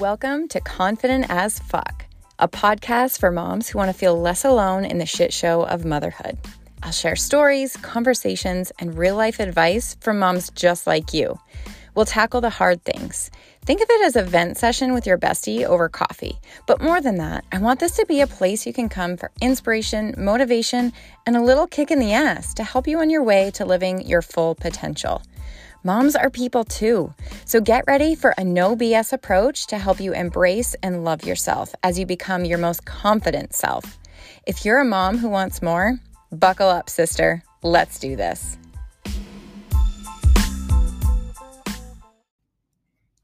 Welcome to Confident as Fuck, a podcast for moms who want to feel less alone in the shit show of motherhood. I'll share stories, conversations, and real life advice from moms just like you. We'll tackle the hard things. Think of it as a vent session with your bestie over coffee. But more than that, I want this to be a place you can come for inspiration, motivation, and a little kick in the ass to help you on your way to living your full potential. Moms are people too. So get ready for a no BS approach to help you embrace and love yourself as you become your most confident self. If you're a mom who wants more, buckle up, sister. Let's do this.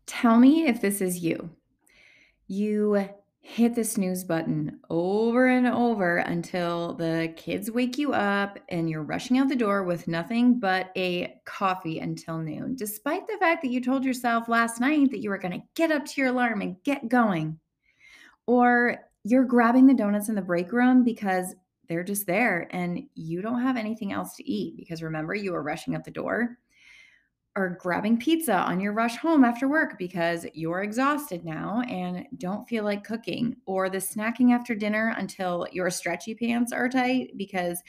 Tell me if this is you. You hit the snooze button over and over until the kids wake you up and you're rushing out the door with nothing but a coffee until noon, despite the fact that you told yourself last night that you were going to get up to your alarm and get going. Or you're grabbing the donuts in the break room because they're just there and you don't have anything else to eat because remember, you were rushing out the door or grabbing pizza on your rush home after work because you're exhausted now and don't feel like cooking, or the snacking after dinner until your stretchy pants are tight because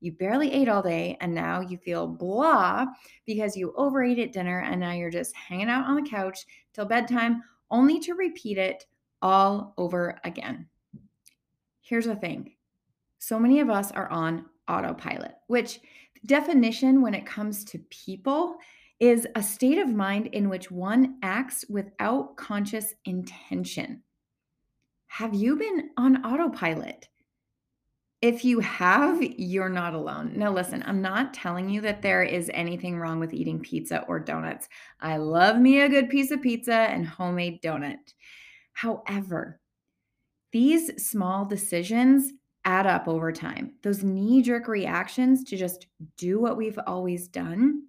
you barely ate all day and now you feel blah because you overate at dinner and now you're just hanging out on the couch till bedtime, only to repeat it all over again. Here's the thing so many of us are on autopilot, which definition when it comes to people is a state of mind in which one acts without conscious intention. Have you been on autopilot? If you have, you're not alone. Now, listen, I'm not telling you that there is anything wrong with eating pizza or donuts. I love me a good piece of pizza and homemade donut. However, these small decisions add up over time. Those knee jerk reactions to just do what we've always done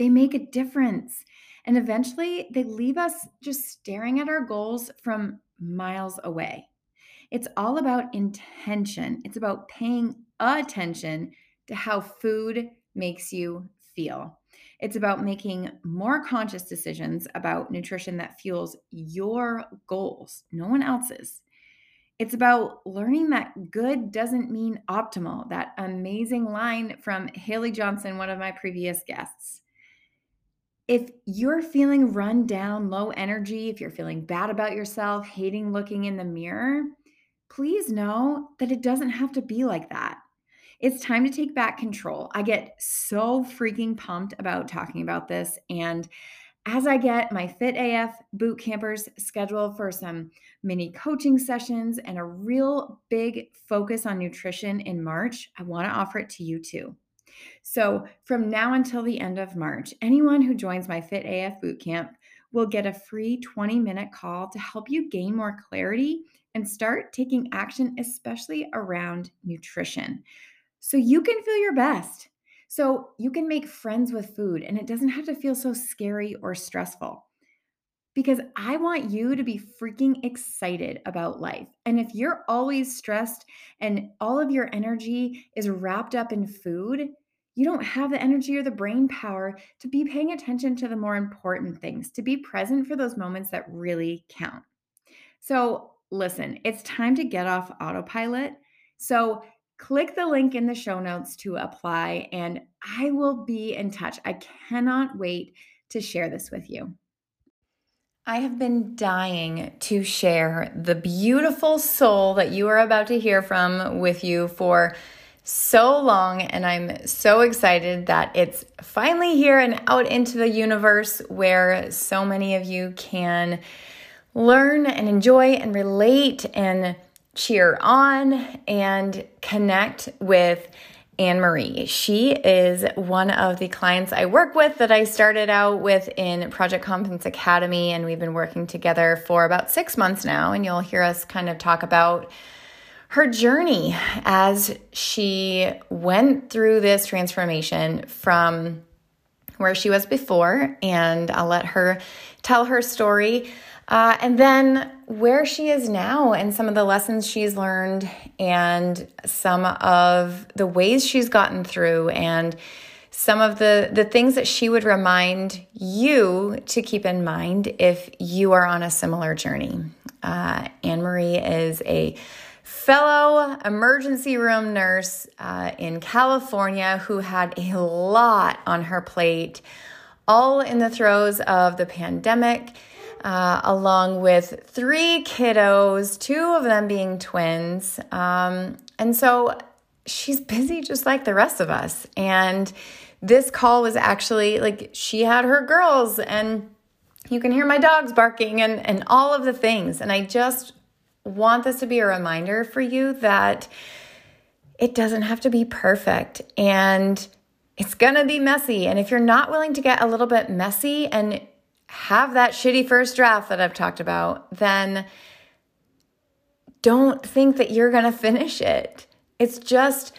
they make a difference. And eventually they leave us just staring at our goals from miles away. It's all about intention, it's about paying attention to how food makes you feel. It's about making more conscious decisions about nutrition that fuels your goals, no one else's. It's about learning that good doesn't mean optimal. That amazing line from Haley Johnson, one of my previous guests. If you're feeling run down, low energy, if you're feeling bad about yourself, hating looking in the mirror, please know that it doesn't have to be like that. It's time to take back control. I get so freaking pumped about talking about this. And as I get my Fit AF boot campers scheduled for some mini coaching sessions and a real big focus on nutrition in March, I want to offer it to you too. So, from now until the end of March, anyone who joins my Fit AF Bootcamp will get a free 20 minute call to help you gain more clarity and start taking action, especially around nutrition, so you can feel your best. So you can make friends with food and it doesn't have to feel so scary or stressful. Because I want you to be freaking excited about life. And if you're always stressed and all of your energy is wrapped up in food, you don't have the energy or the brain power to be paying attention to the more important things, to be present for those moments that really count. So, listen, it's time to get off autopilot. So, click the link in the show notes to apply, and I will be in touch. I cannot wait to share this with you. I have been dying to share the beautiful soul that you are about to hear from with you for so long, and I'm so excited that it's finally here and out into the universe where so many of you can learn and enjoy and relate and cheer on and connect with Ann-Marie. She is one of the clients I work with that I started out with in Project Confidence Academy, and we've been working together for about six months now. And you'll hear us kind of talk about her journey as she went through this transformation from where she was before, and I'll let her tell her story. Uh, and then where she is now, and some of the lessons she's learned, and some of the ways she's gotten through, and some of the the things that she would remind you to keep in mind if you are on a similar journey. Uh, Ann-Marie is a fellow emergency room nurse uh, in California who had a lot on her plate, all in the throes of the pandemic. Uh, along with three kiddos, two of them being twins. Um, and so she's busy just like the rest of us. And this call was actually like she had her girls, and you can hear my dogs barking and, and all of the things. And I just want this to be a reminder for you that it doesn't have to be perfect and it's gonna be messy. And if you're not willing to get a little bit messy and have that shitty first draft that I've talked about, then don't think that you're gonna finish it. It's just,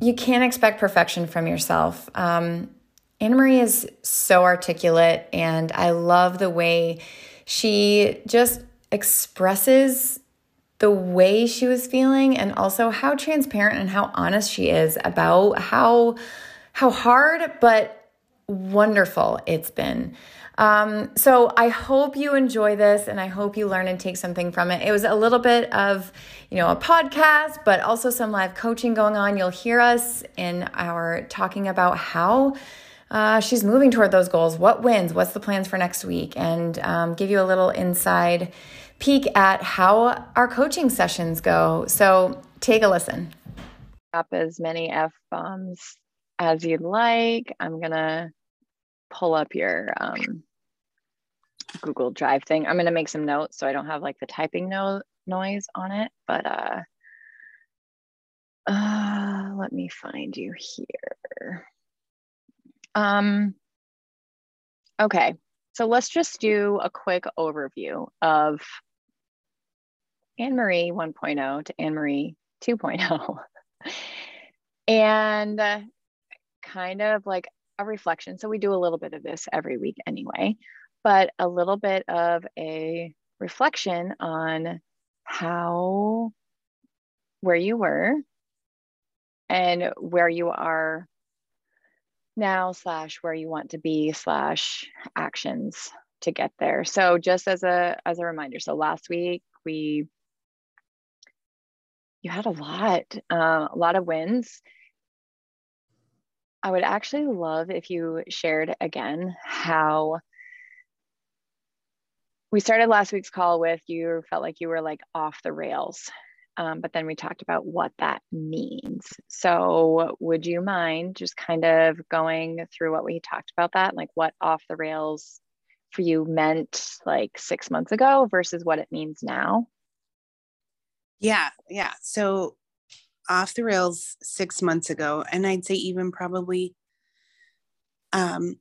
you can't expect perfection from yourself. Um, Anna Marie is so articulate, and I love the way she just expresses the way she was feeling and also how transparent and how honest she is about how how hard but wonderful it's been. Um, so I hope you enjoy this and I hope you learn and take something from it. It was a little bit of, you know, a podcast, but also some live coaching going on. You'll hear us in our talking about how uh, she's moving toward those goals. What wins? What's the plans for next week? And um, give you a little inside peek at how our coaching sessions go. So take a listen. Up as many F bombs as you'd like. I'm going to pull up your um, Google Drive thing. I'm going to make some notes so I don't have like the typing no- noise on it. But uh, uh, let me find you here. Um, okay, so let's just do a quick overview of Ann-Marie 1.0 to Ann-Marie 2.0. and uh, kind of like a reflection. So we do a little bit of this every week anyway, but a little bit of a reflection on how, where you were and where you are now slash where you want to be slash actions to get there so just as a as a reminder so last week we you had a lot, uh, a lot of wins. I would actually love if you shared again how we started last week's call with you felt like you were like off the rails. Um, but then we talked about what that means. So, would you mind just kind of going through what we talked about that, like what off the rails for you meant like six months ago versus what it means now? Yeah, yeah. So off the rails six months ago, and I'd say even probably um,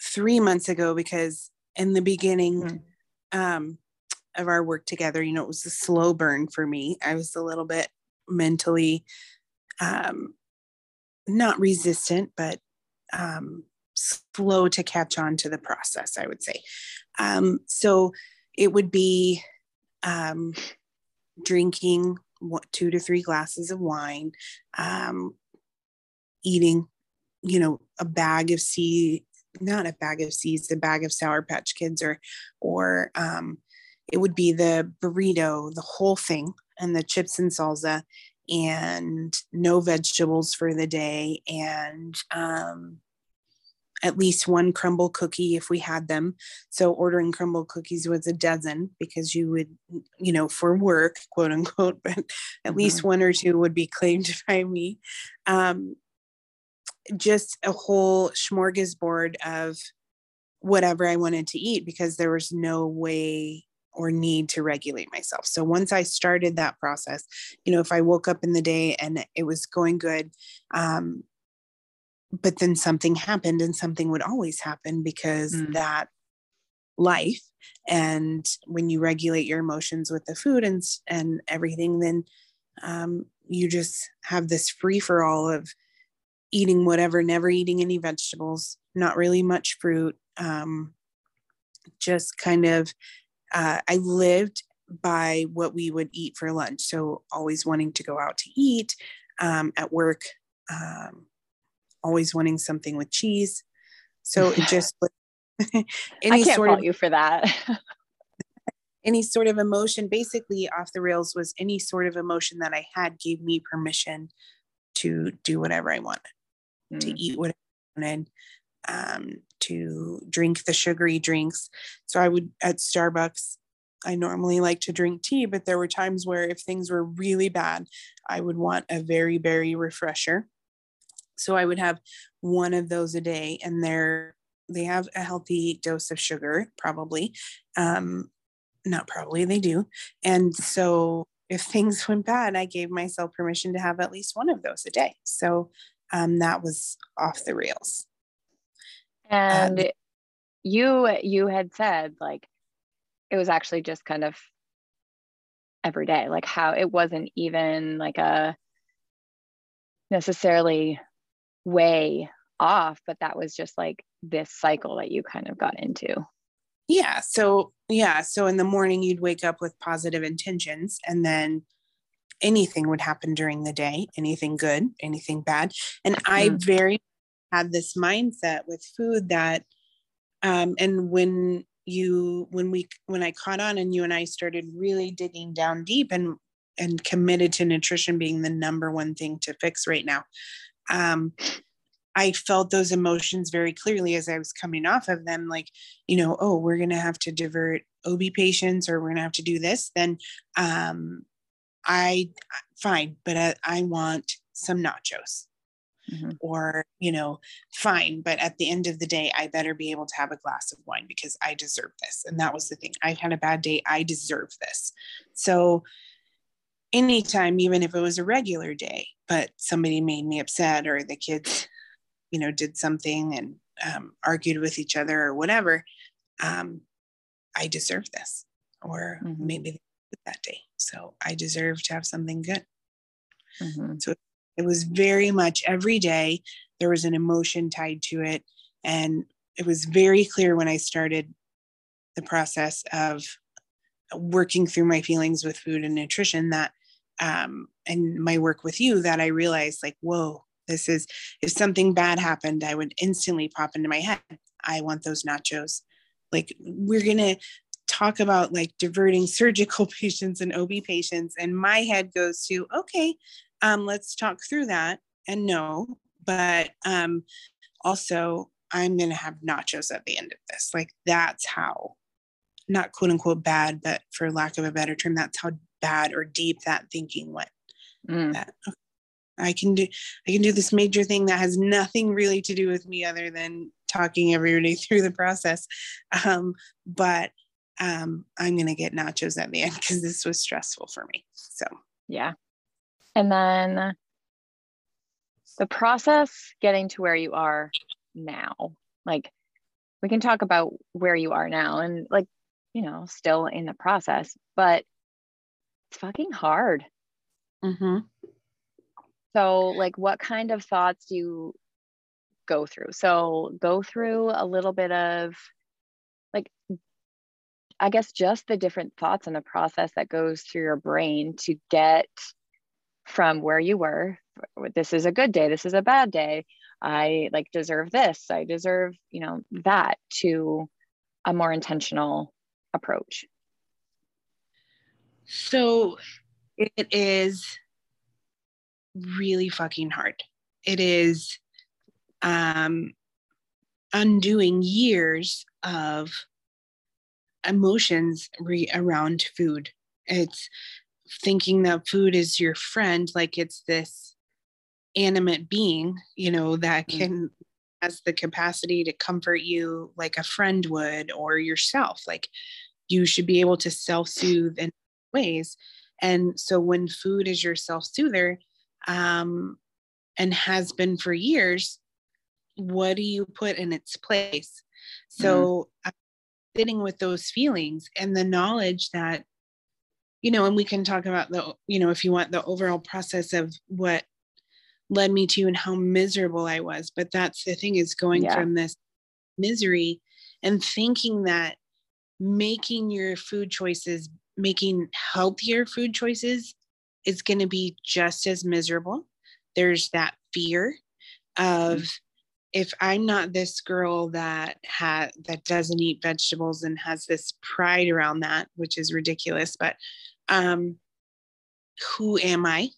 three months ago, because in the beginning mm. um, of our work together, you know, it was a slow burn for me. I was a little bit mentally um, not resistant, but um, slow to catch on to the process, I would say. Um, so it would be um, drinking what, two to three glasses of wine, um, eating, you know, a bag of sea, not a bag of seeds, a bag of Sour Patch Kids, or, or um, it would be the burrito, the whole thing, and the chips and salsa, and no vegetables for the day, and um, at least one Crumbl cookie if we had them. So ordering Crumbl cookies was a dozen because you would, you know, for work, quote unquote, but at mm-hmm. least one or two would be claimed by me. Um, just a whole smorgasbord of whatever I wanted to eat because there was no way or need to regulate myself. So once I started that process, you know, if I woke up in the day and it was going good, um, but then something happened and something would always happen because mm. that life and when you regulate your emotions with the food and and everything then um, you just have this free for all of eating whatever never eating any vegetables not really much fruit um, just kind of uh, i lived by what we would eat for lunch so always wanting to go out to eat um, at work um, always wanting something with cheese. So it just any I can't sort fault of you for that. any sort of emotion, basically off the rails was any sort of emotion that I had gave me permission to do whatever I wanted, mm. to eat what I wanted, um, to drink the sugary drinks. So I would at Starbucks, I normally like to drink tea, but there were times where if things were really bad, I would want a very berry refresher. So I would have one of those a day, and they're they have a healthy dose of sugar, probably. Um, not probably, they do. And so if things went bad, I gave myself permission to have at least one of those a day. So um, that was off the rails. And um, you you had said like it was actually just kind of every day, like how it wasn't even like a necessarily way off, but that was just like this cycle that you kind of got into. Yeah. So, yeah. So in the morning, you'd wake up with positive intentions, and then anything would happen during the day anything good, anything bad. And mm-hmm. I very had this mindset with food that, um, and when you, when we, when I caught on and you and I started really digging down deep and, and committed to nutrition being the number one thing to fix right now. Um, I felt those emotions very clearly as I was coming off of them, like, you know, oh, we're going to have to divert OB patients or we're going to have to do this. Then um, I, fine, but I, I want some nachos. Mm-hmm. Or, you know, fine, but at the end of the day, I better be able to have a glass of wine because I deserve this. And that was the thing. I've had a bad day. I deserve this. So, anytime, even if it was a regular day, but somebody made me upset or the kids you know did something and um, argued with each other or whatever um, i deserve this or mm-hmm. maybe that day so i deserve to have something good mm-hmm. so it was very much every day there was an emotion tied to it and it was very clear when i started the process of working through my feelings with food and nutrition that um, and my work with you that i realized like whoa this is if something bad happened, I would instantly pop into my head. I want those nachos. Like we're gonna talk about like diverting surgical patients and OB patients, and my head goes to okay, um, let's talk through that. And no, but um, also I'm gonna have nachos at the end of this. Like that's how, not quote unquote bad, but for lack of a better term, that's how bad or deep that thinking went. Mm. That, okay, I can do I can do this major thing that has nothing really to do with me other than talking everybody through the process. Um, but um, I'm gonna get nachos at the end because this was stressful for me. So yeah. And then the process getting to where you are now, like we can talk about where you are now and like, you know, still in the process, but it's fucking hard. Mm-hmm. So, like, what kind of thoughts do you go through? So, go through a little bit of like, I guess, just the different thoughts and the process that goes through your brain to get from where you were. This is a good day. This is a bad day. I like deserve this. I deserve, you know, that to a more intentional approach. So, it is really fucking hard. It is um, undoing years of emotions re- around food. It's thinking that food is your friend, like it's this animate being, you know, that mm. can has the capacity to comfort you like a friend would or yourself. Like you should be able to self-soothe in ways. And so when food is your self-soother, um, and has been for years, what do you put in its place? So mm-hmm. sitting with those feelings and the knowledge that, you know, and we can talk about the, you know, if you want the overall process of what led me to and how miserable I was. But that's the thing is going yeah. from this misery and thinking that making your food choices, making healthier food choices is going to be just as miserable. There's that fear. of if I'm not this girl that had that doesn't eat vegetables and has this pride around that, which is ridiculous, but um who am I?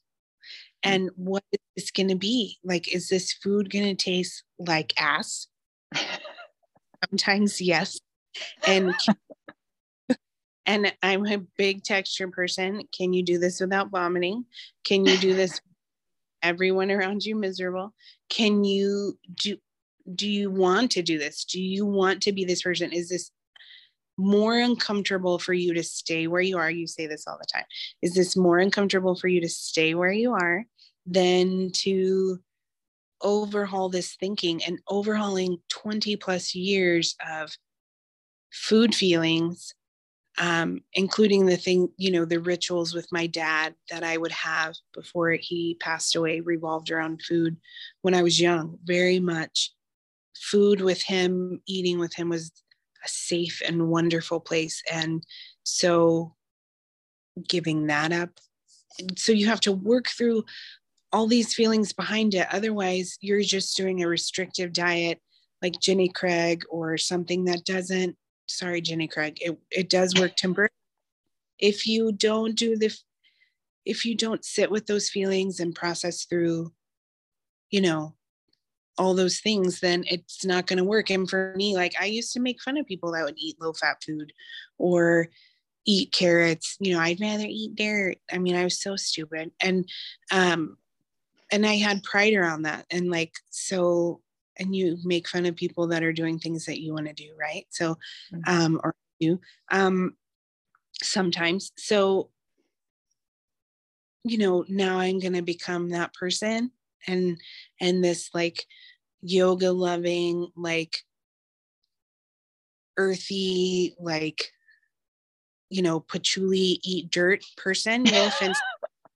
And what is this going to be? Like, is this food going to taste like ass? Sometimes, yes. And and I'm a big texture person. Can you do this without vomiting? Can you do this everyone around you miserable? Can you do do you want to do this? Do you want to be this person? Is this more uncomfortable for you to stay where you are? You say this all the time. Is this more uncomfortable for you to stay where you are than to overhaul this thinking and overhauling 20 plus years of food feelings um, including the thing, you know, the rituals with my dad that I would have before he passed away revolved around food when I was young. Very much food with him, eating with him was a safe and wonderful place. And so giving that up. So you have to work through all these feelings behind it. Otherwise, you're just doing a restrictive diet like Jenny Craig or something that doesn't, sorry, Jenny Craig, it, it does work temporarily. If you don't do the, if you don't sit with those feelings and process through, you know, all those things, then it's not going to work. And for me, like I used to make fun of people that would eat low fat food or eat carrots. You know, I'd rather eat dirt. I mean, I was so stupid. And, um, and I had pride around that. And like, so, and you make fun of people that are doing things that you want to do. Right. So, mm-hmm. um, or you, um, sometimes. So, you know, now I'm going to become that person and and this like yoga loving like earthy like you know patchouli eat dirt person no offense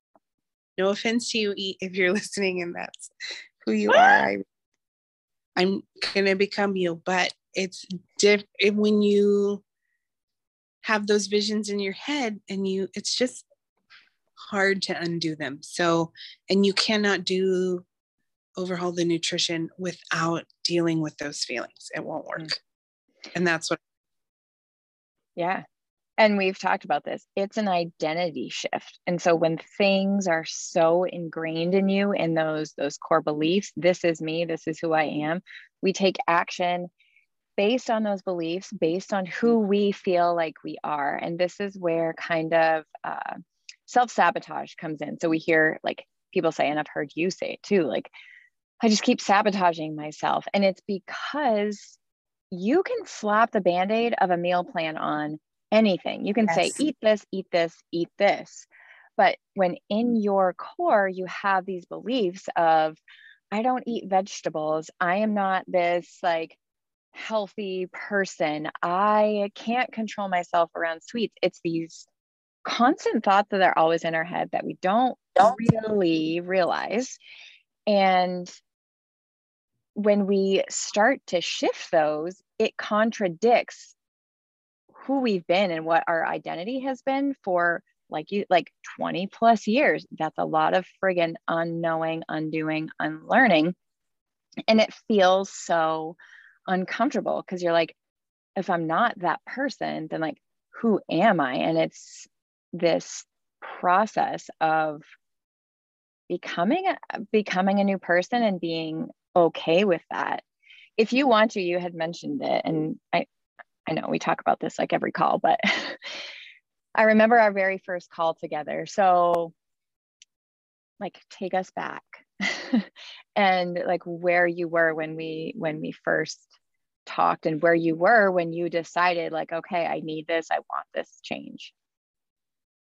no offense to you eat if you're listening and that's who you are I, i'm gonna become you but it's diff when you have those visions in your head and you it's just hard to undo them. So, and you cannot do overhaul the nutrition without dealing with those feelings. It won't work. Mm. And that's what. Yeah. And we've talked about this. It's an identity shift. And so when things are so ingrained in you in those those core beliefs, this is me, this is who I am, we take action based on those beliefs, based on who we feel like we are. And this is where kind of uh, self sabotage comes in. So we hear like people say, and I've heard you say it too, like, I just keep sabotaging myself. And it's because you can slap the band aid of a meal plan on anything. You can yes. say, eat this, eat this, eat this. But when in mm. your core, you have these beliefs of, I don't eat vegetables, I am not this like healthy person, I can't control myself around sweets. It's these constant thoughts that are always in our head that we don't, don't really realize. And when we start to shift those, it contradicts who we've been and what our identity has been for like you like 20 plus years. That's a lot of friggin' unknowing, undoing, unlearning. And it feels so uncomfortable because you're like, if I'm not that person, then like, who am I? And it's this process of becoming becoming a new person and being okay with that if you want to you had mentioned it and i i know we talk about this like every call but i remember our very first call together so like take us back and like where you were when we when we first talked and where you were when you decided like okay i need this i want this change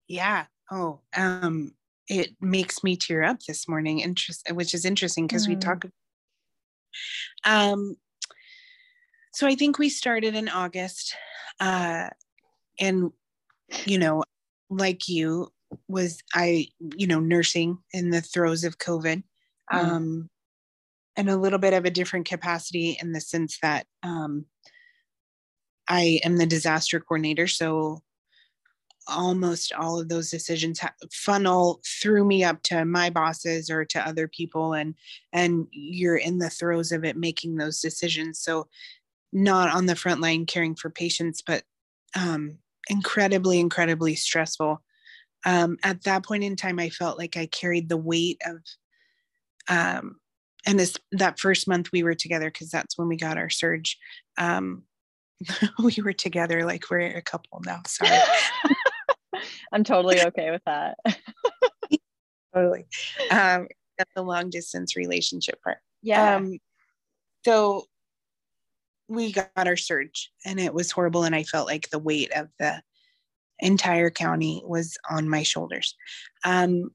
yeah. Oh, um, it makes me tear up this morning, interest, which is interesting because mm. we talk. Um, so I think we started in August, uh, and you know, like you, was I, you know, nursing in the throes of COVID, mm. um, and a little bit of a different capacity in the sense that um, I am the disaster coordinator, so almost all of those decisions ha- funnel through me up to my bosses or to other people and and you're in the throes of it making those decisions so not on the front line caring for patients but um, incredibly incredibly stressful um, at that point in time i felt like i carried the weight of um, and this that first month we were together because that's when we got our surge um, we were together like we're a couple now sorry I'm totally okay with that. totally. Um, that's the long distance relationship part. Yeah. Um, so we got our surge and it was horrible. And I felt like the weight of the entire county was on my shoulders. Um,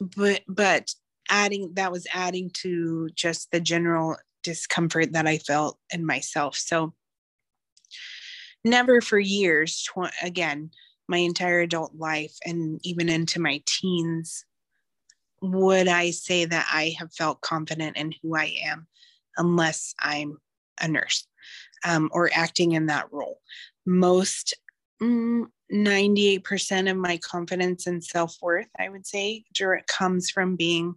but, but adding, that was adding to just the general discomfort that I felt in myself. So never for years, tw- again, my entire adult life and even into my teens would I say that I have felt confident in who I am unless I'm a nurse um, or acting in that role. Most mm, 98% of my confidence and self worth, I would say, comes from being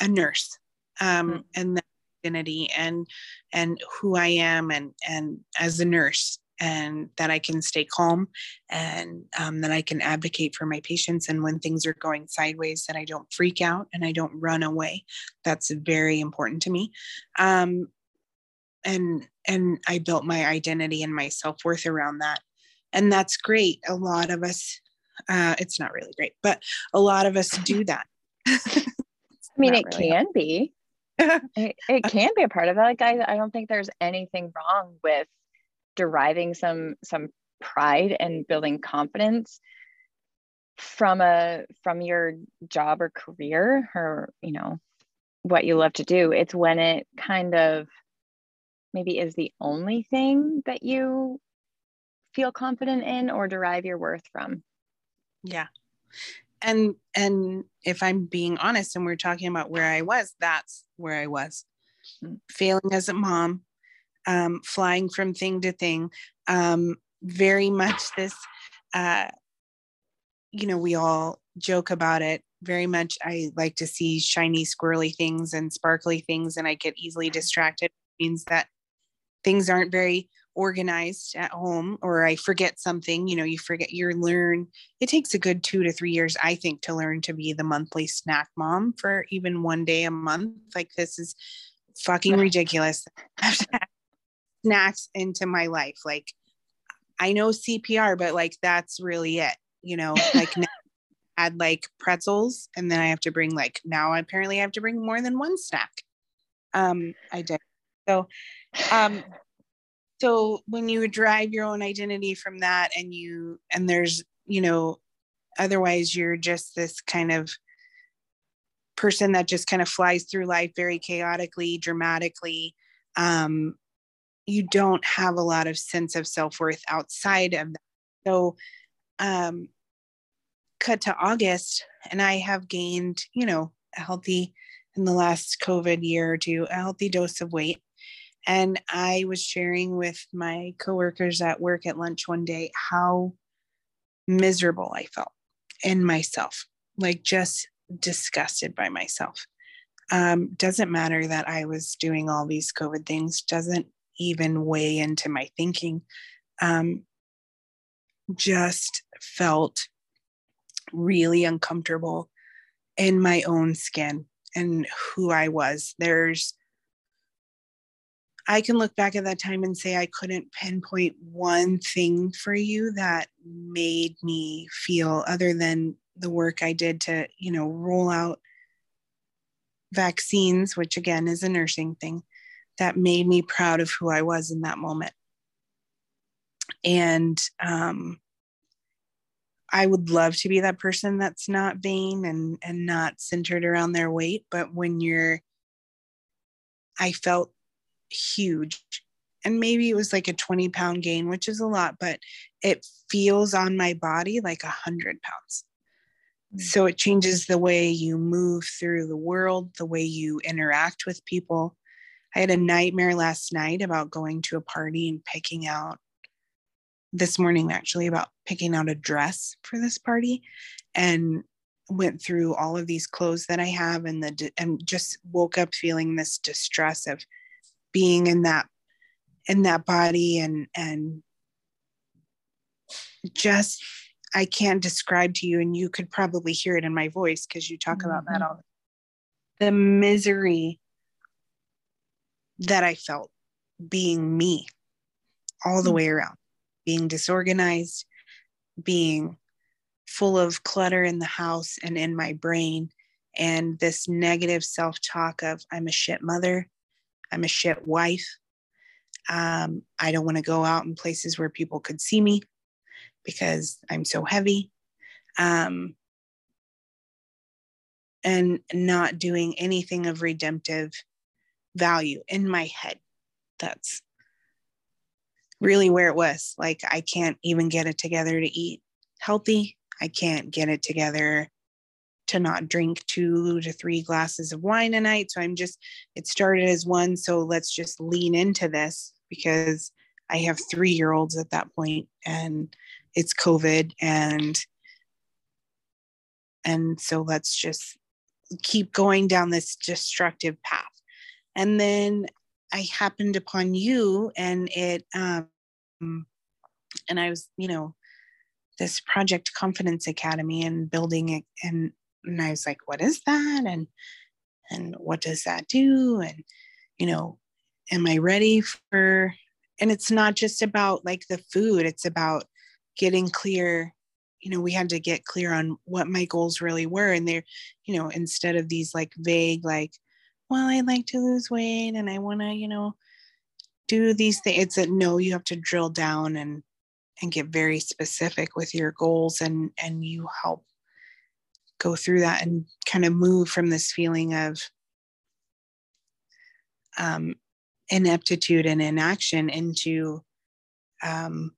a nurse um, mm-hmm. and the identity and and who I am and and as a nurse and that I can stay calm and um, that I can advocate for my patients. And when things are going sideways, that I don't freak out and I don't run away. That's very important to me. Um, and and I built my identity and my self worth around that, and that's great. A lot of us, uh, it's not really great, but a lot of us do that. I mean, it really can be. it, it can be a part of it. Like I, I don't think there's anything wrong with deriving some some pride and building confidence from a from your job or career or you know what you love to do it's when it kind of maybe is the only thing that you feel confident in or derive your worth from yeah and and if i'm being honest and we're talking about where i was that's where i was mm. failing as a mom um, flying from thing to thing. Um, very much this, uh, you know, we all joke about it. Very much, I like to see shiny, squirrely things and sparkly things, and I get easily distracted. It means that things aren't very organized at home or I forget something, you know, you forget you learn. It takes a good two to three years, I think, to learn to be the monthly snack mom for even one day a month. Like this is fucking ridiculous. snacks into my life. Like I know CPR, but like that's really it. You know, like add like pretzels, and then I have to bring like now apparently I have to bring more than one snack. Um, I did. So, um, so when you drive your own identity from that, and you and there's you know, otherwise you're just this kind of person that just kind of flies through life very chaotically, dramatically, um, you don't have a lot of sense of self-worth outside of that. So um cut to august and i have gained you know a healthy in the last covid year or two a healthy dose of weight and i was sharing with my coworkers at work at lunch one day how miserable i felt in myself like just disgusted by myself um, doesn't matter that i was doing all these covid things doesn't even weigh into my thinking. Um, just felt really uncomfortable in my own skin and who I was. There's, I can look back at that time and say I couldn't pinpoint one thing for you that made me feel other than the work I did to, you know, roll out vaccines, which again is a nursing thing that made me proud of who I was in that moment. And um, I would love to be that person that's not vain and and not centered around their weight. But when you're, I felt huge, and maybe it was like a 20 pound gain, which is a lot, but it feels on my body like a hundred pounds. Mm. So it changes the way you move through the world, the way you interact with people. I had a nightmare last night about going to a party and picking out this morning actually about picking out a dress for this party and went through all of these clothes that I have and the and just woke up feeling this distress of being in that in that body and and just I can't describe to you and you could probably hear it in my voice because you talk about that mm-hmm. all the misery that I felt being me all the mm-hmm. way around being disorganized being full of clutter in the house and in my brain and this negative self-talk of i'm a shit mother i'm a shit wife. Um, i don't want to go out in places where people could see me because i'm so heavy. Um, and not doing anything of redemptive value in my head. That's really where it was. Like i can't even get it together to eat healthy. I can't get it together to not drink two to three glasses of wine a night. So I'm just, it started as one. So let's just lean into this because I have three year olds at that point and it's COVID and and so let's just keep going down this destructive path. And then I happened upon you and it um and I was, you know, this project confidence academy and building it and, and i was like what is that? And and what does that do? And you know am i ready for and it's not just about like the food it's about getting clear you know we had to get clear on what my goals really were and they're you know instead of these like vague like well i'd like to lose weight and i want to you know do these things it's that no you have to drill down and and get very specific with your goals and and you help go through that and kind of move from this feeling of um, ineptitude and inaction into um,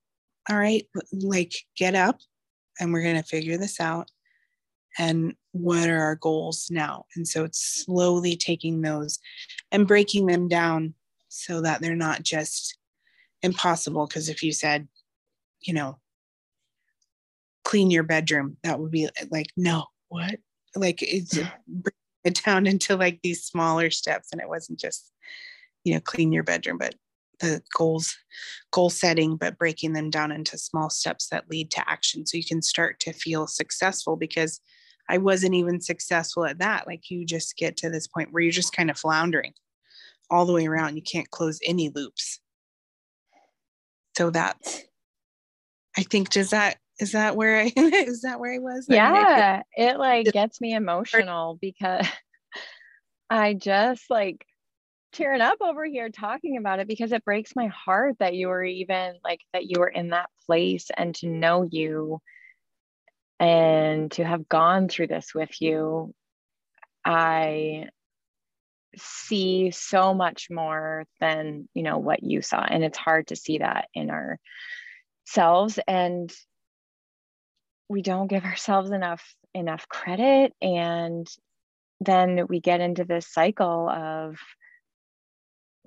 all right like get up and we're going to figure this out. And what are our goals now? And so it's slowly taking those and breaking them down so that they're not just impossible. Because if you said you know, clean your bedroom. That would be like, no, what? Like it's it down into like these smaller steps. And it wasn't just, you know, clean your bedroom, but the goals, goal setting, but breaking them down into small steps that lead to action. So you can start to feel successful because I wasn't even successful at that. Like you just get to this point where you're just kind of floundering all the way around. You can't close any loops. So that's I think does that is that where I is that where I was? Yeah, it like gets me emotional because I just like tearing up over here talking about it because it breaks my heart that you were even like that you were in that place and to know you and to have gone through this with you i see so much more than you know what you saw and it's hard to see that in our selves and we don't give ourselves enough enough credit. And then we get into this cycle of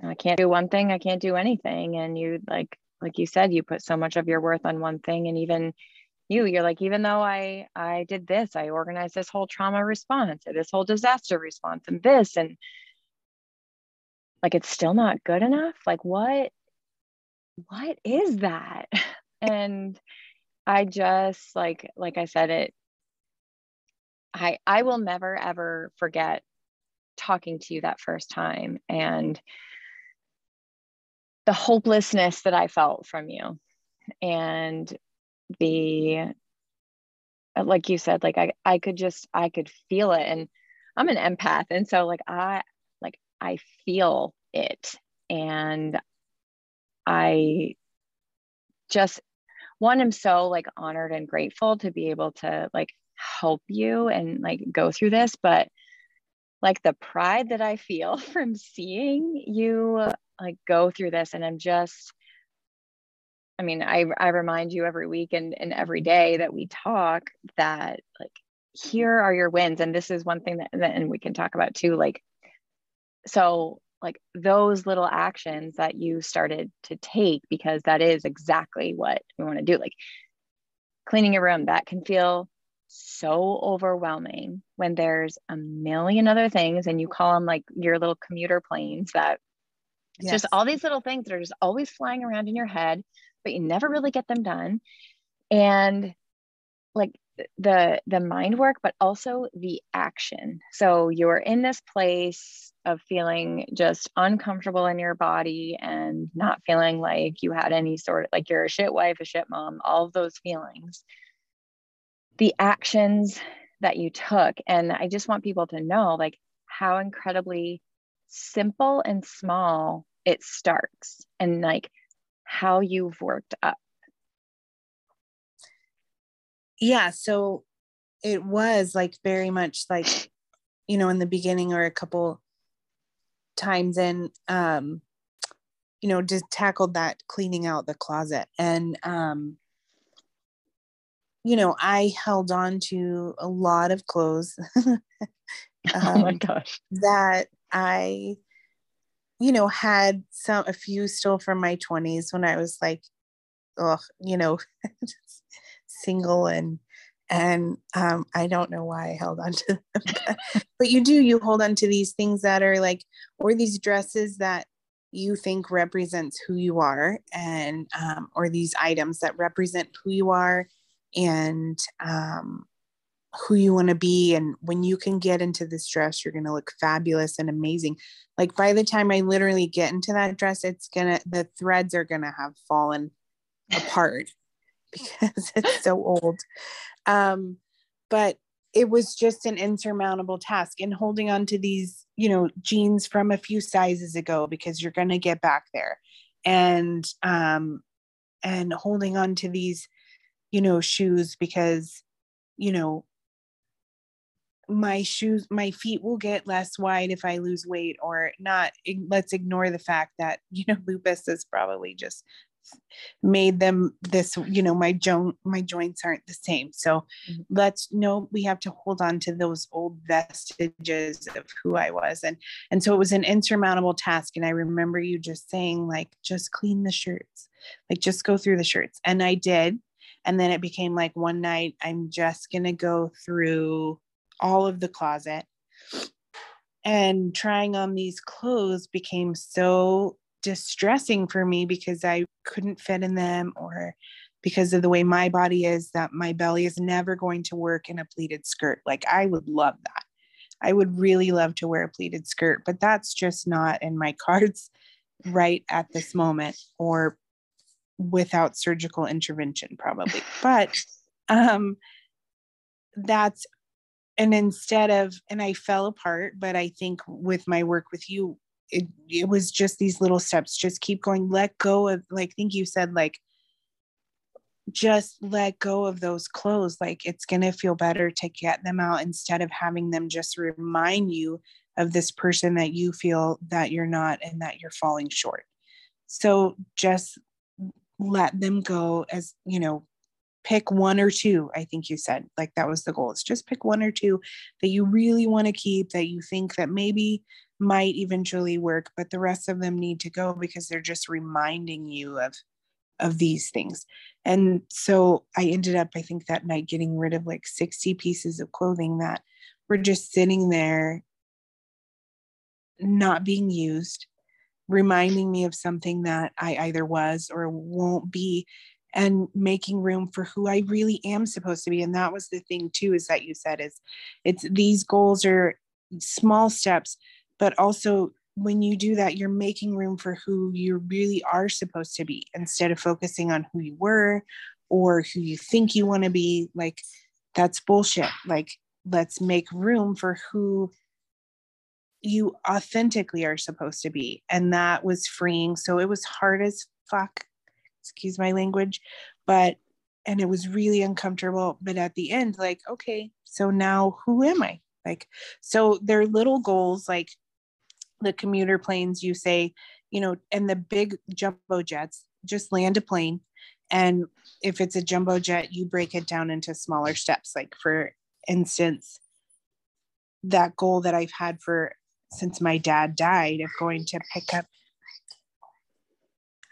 I can't do one thing, I can't do anything. And you like like you said you put so much of your worth on one thing. And even you you're like even though I I did this, I organized this whole trauma response or this whole disaster response and this and like it's still not good enough? Like what what is that? And i just like like i said it i i will never ever forget talking to you that first time and the hopelessness that i felt from you and the uh, like you said like i i could just i could feel it and i'm an empath and so like i like i feel it and i just one i'm so like honored and grateful to be able to like help you and like go through this but like the pride that i feel from seeing you like go through this and i'm just i mean i i remind you every week and, and every day that we talk that like here are your wins and this is one thing that and we can talk about too like so like those little actions that you started to take because that is exactly what we want to do like cleaning your room that can feel so overwhelming when there's a million other things and you call them like your little commuter planes that it's yes. just all these little things that are just always flying around in your head but you never really get them done and like the the mind work but also the action. So you're in this place of feeling just uncomfortable in your body and not feeling like you had any sort of like you're a shit wife a shit mom all of those feelings. The actions that you took and i just want people to know like how incredibly simple and small it starts and like how you've worked up yeah so it was like very much like you know in the beginning or a couple times in um you know just tackled that cleaning out the closet. And um you know i held on to a lot of clothes um, oh my um, gosh. that i you know had some a few still from my 20s when i was like oh you know single and and um, I don't know why I held on to them, but, but you do. You hold on to these things that are like, or these dresses that you think represents who you are, and um, or these items that represent who you are and um, who you want to be. And when you can get into this dress, you're going to look fabulous and amazing. Like by the time I literally get into that dress, it's gonna the threads are gonna have fallen apart because it's so old. Um, but it was just an insurmountable task and holding on to these, you know, jeans from a few sizes ago because you're going to get back there. And, um, and holding on to these, you know, shoes because, you know, my shoes my feet will get less wide if i lose weight or not let's ignore the fact that you know lupus is probably just made them this you know my joint my joints aren't the same. So mm-hmm. let's know we have to hold on to those old vestiges of who i was. And and so it was an insurmountable task. And i remember you just saying like just clean the shirts. Like just go through the shirts. And i did. And then it became like one night i'm just going to go through all of the closet. And trying on these clothes became so distressing for me because I couldn't fit in them or because of the way my body is that my belly is never going to work in a pleated skirt. Like I would love that. I would really love to wear a pleated skirt, but that's just not in my cards right at this moment or without surgical intervention probably. But um that's and instead of and I fell apart, but I think with my work with you it, it was just these little steps just keep going let go of like think you said like just let go of those clothes like it's going to feel better to get them out instead of having them just remind you of this person that you feel that you're not and that you're falling short. So just let them go as you know pick one or two i think you said like that was the goal it's just pick one or two that you really want to keep that you think that maybe might eventually work but the rest of them need to go because they're just reminding you of of these things. And so i ended up i think that night getting rid of like 60 pieces of clothing that were just sitting there not being used reminding me of something that i either was or won't be and making room for who i really am supposed to be. And that was the thing too is that you said is it's these goals are small steps but also when you do that you're making room for who you really are supposed to be instead of focusing on who you were or who you think you want to be like that's bullshit. Like let's make room for who you authentically are supposed to be and that was freeing. So it was hard as fuck excuse my language but and it was really uncomfortable but at the end like okay so now who am i? Like so they're little goals like the commuter planes you say you know and the big jumbo jets just land a plane. And if it's a jumbo jet you break it down into smaller steps. Like for instance that goal that i've had for since my dad died of going to pick up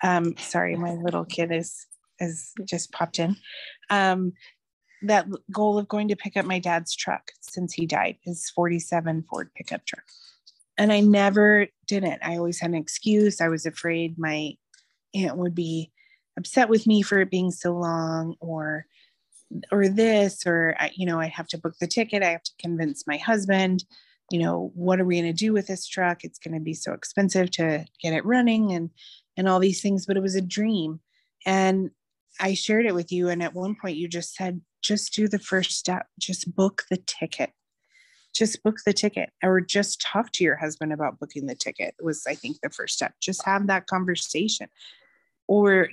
um sorry my little kid is is just popped in. Um that goal of going to pick up my dad's truck since he died his 47 ford pickup truck and i never did it i always had an excuse. I was afraid my aunt would be upset with me for it being so long or or this or you know i have to book the ticket. I have to convince my husband you know what are we going to do with this truck? It's going to be so expensive to get it running and and all these things but it was a dream. And i shared it with you and at one point you just said just do the first step. Just book the ticket just book the ticket or just talk to your husband about booking the ticket was i think the first step. Just have that conversation. Or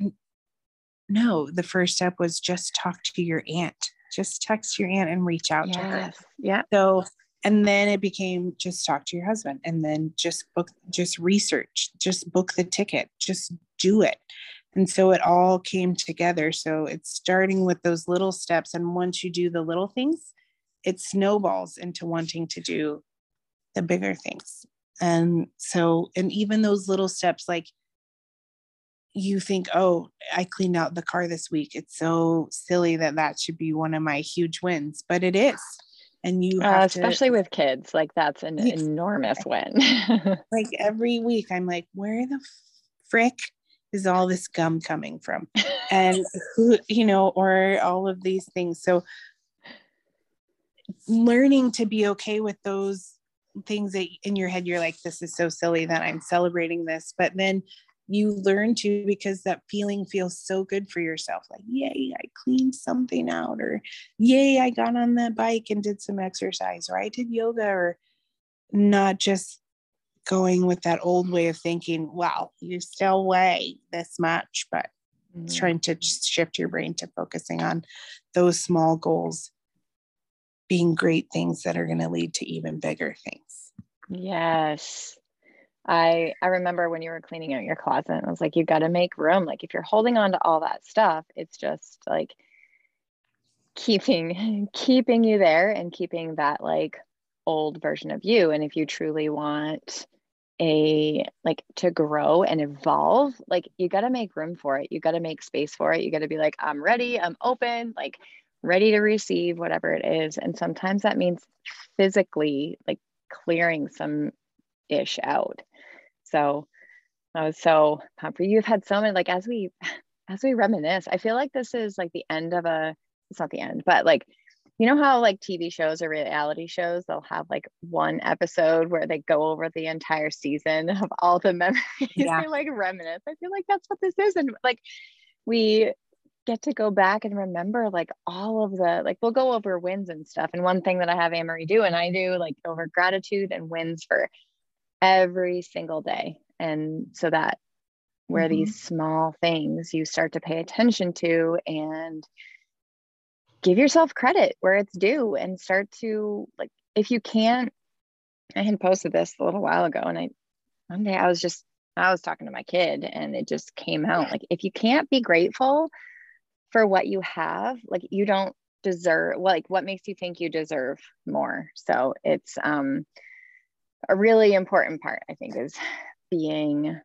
no the first step was just talk to your aunt. Just text your aunt and reach out yes. to her. Yeah so and then it became just talk to your husband and then just book just research just book the ticket just do it. And so it all came together. So it's starting with those little steps. And once you do the little things it snowballs into wanting to do the bigger things. And so and even those little steps like you think oh i cleaned out the car this week. It's so silly that that should be one of my huge wins but it is. And you uh, especially to, with kids like that's an enormous win. Like every week i'm like where the frick is all this gum coming from? And who you know or all of these things. So learning to be okay with those things that in your head you're like this is so silly that i'm celebrating this but then you learn to because that feeling feels so good for yourself like yay i cleaned something out or yay i got on the bike and did some exercise or i did yoga or not just going with that old way of thinking wow you still weigh this much but mm-hmm. trying to shift your brain to focusing on those small goals being great things that are going to lead to even bigger things yes I I remember when you were cleaning out your closet, I was like, you've got to make room. Like if you're holding on to all that stuff, it's just like keeping keeping you there and keeping that like old version of you. And if you truly want a like to grow and evolve, like you got to make room for it. You got to make space for it. You got to be like, I'm ready, I'm open, like ready to receive whatever it is. And sometimes that means physically like clearing some ish out. So I was so pumped. You've had so many, like as we as we reminisce, I feel like this is like the end of a it's not the end, but like you know how like TV shows or reality shows, they'll have like one episode where they go over the entire season of all the memories. Yeah. they like reminisce. I feel like that's what this is. And like we get to go back and remember like all of the like we'll go over wins and stuff. And one thing that I have Ann-Marie do and I do like over gratitude and wins for every single day. And so that where mm-hmm. these small things you start to pay attention to and give yourself credit where it's due and start to like if you can't I had posted this a little while ago and I one day I was just I was talking to my kid and it just came out like if you can't be grateful for what you have like you don't deserve like what makes you think you deserve more? So it's um a really important part, I think, is being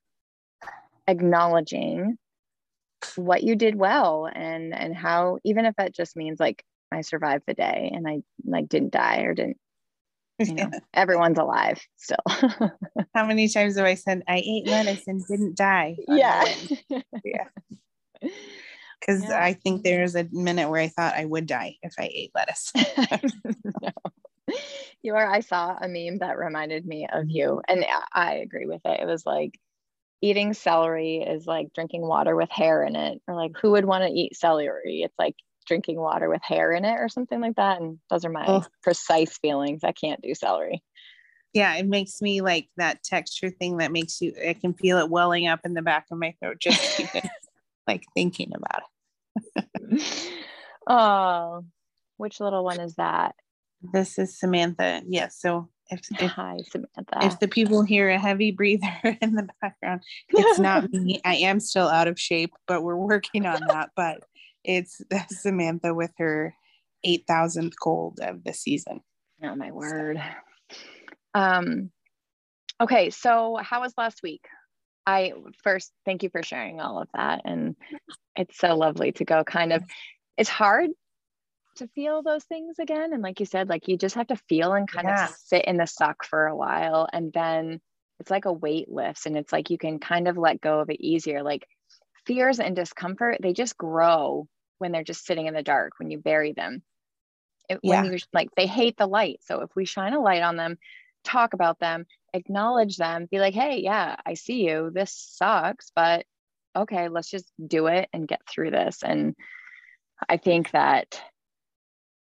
acknowledging what you did well and and how even if that just means like I survived the day and I like didn't die or didn't you know everyone's alive still. How many times have I said I ate lettuce and didn't die yeah. yeah because yeah. I think there's a minute where I thought I would die if I ate lettuce. No you are i saw a meme that reminded me of you and i agree with it. It was like eating celery is like drinking water with hair in it or like who would want to eat celery? It's like drinking water with hair in it or something like that and those are my oh. precise feelings. I can't do celery. Yeah it makes me like that texture thing that makes you i can feel it welling up in the back of my throat just like thinking about it oh which little one is that this is Samantha. Yes. So if, if hi Samantha, if the people hear a heavy breather in the background, it's not me. I am still out of shape, but we're working on that. But it's Samantha with her eight thousandth cold of the season. Oh my word. Um, Okay, so how was last week? I first thank you for sharing all of that. And it's so lovely to go kind of, it's hard to feel those things again. And like you said, like you just have to feel and kind yeah. of sit in the suck for a while. And then it's like a weight lifts and it's like you can kind of let go of it easier. Like fears and discomfort, they just grow when they're just sitting in the dark, when you bury them. It, yeah. When you like, they hate the light. So if we shine a light on them, talk about them, acknowledge them, be like, hey, yeah, I see you. This sucks, but okay, let's just do it and get through this. And I think that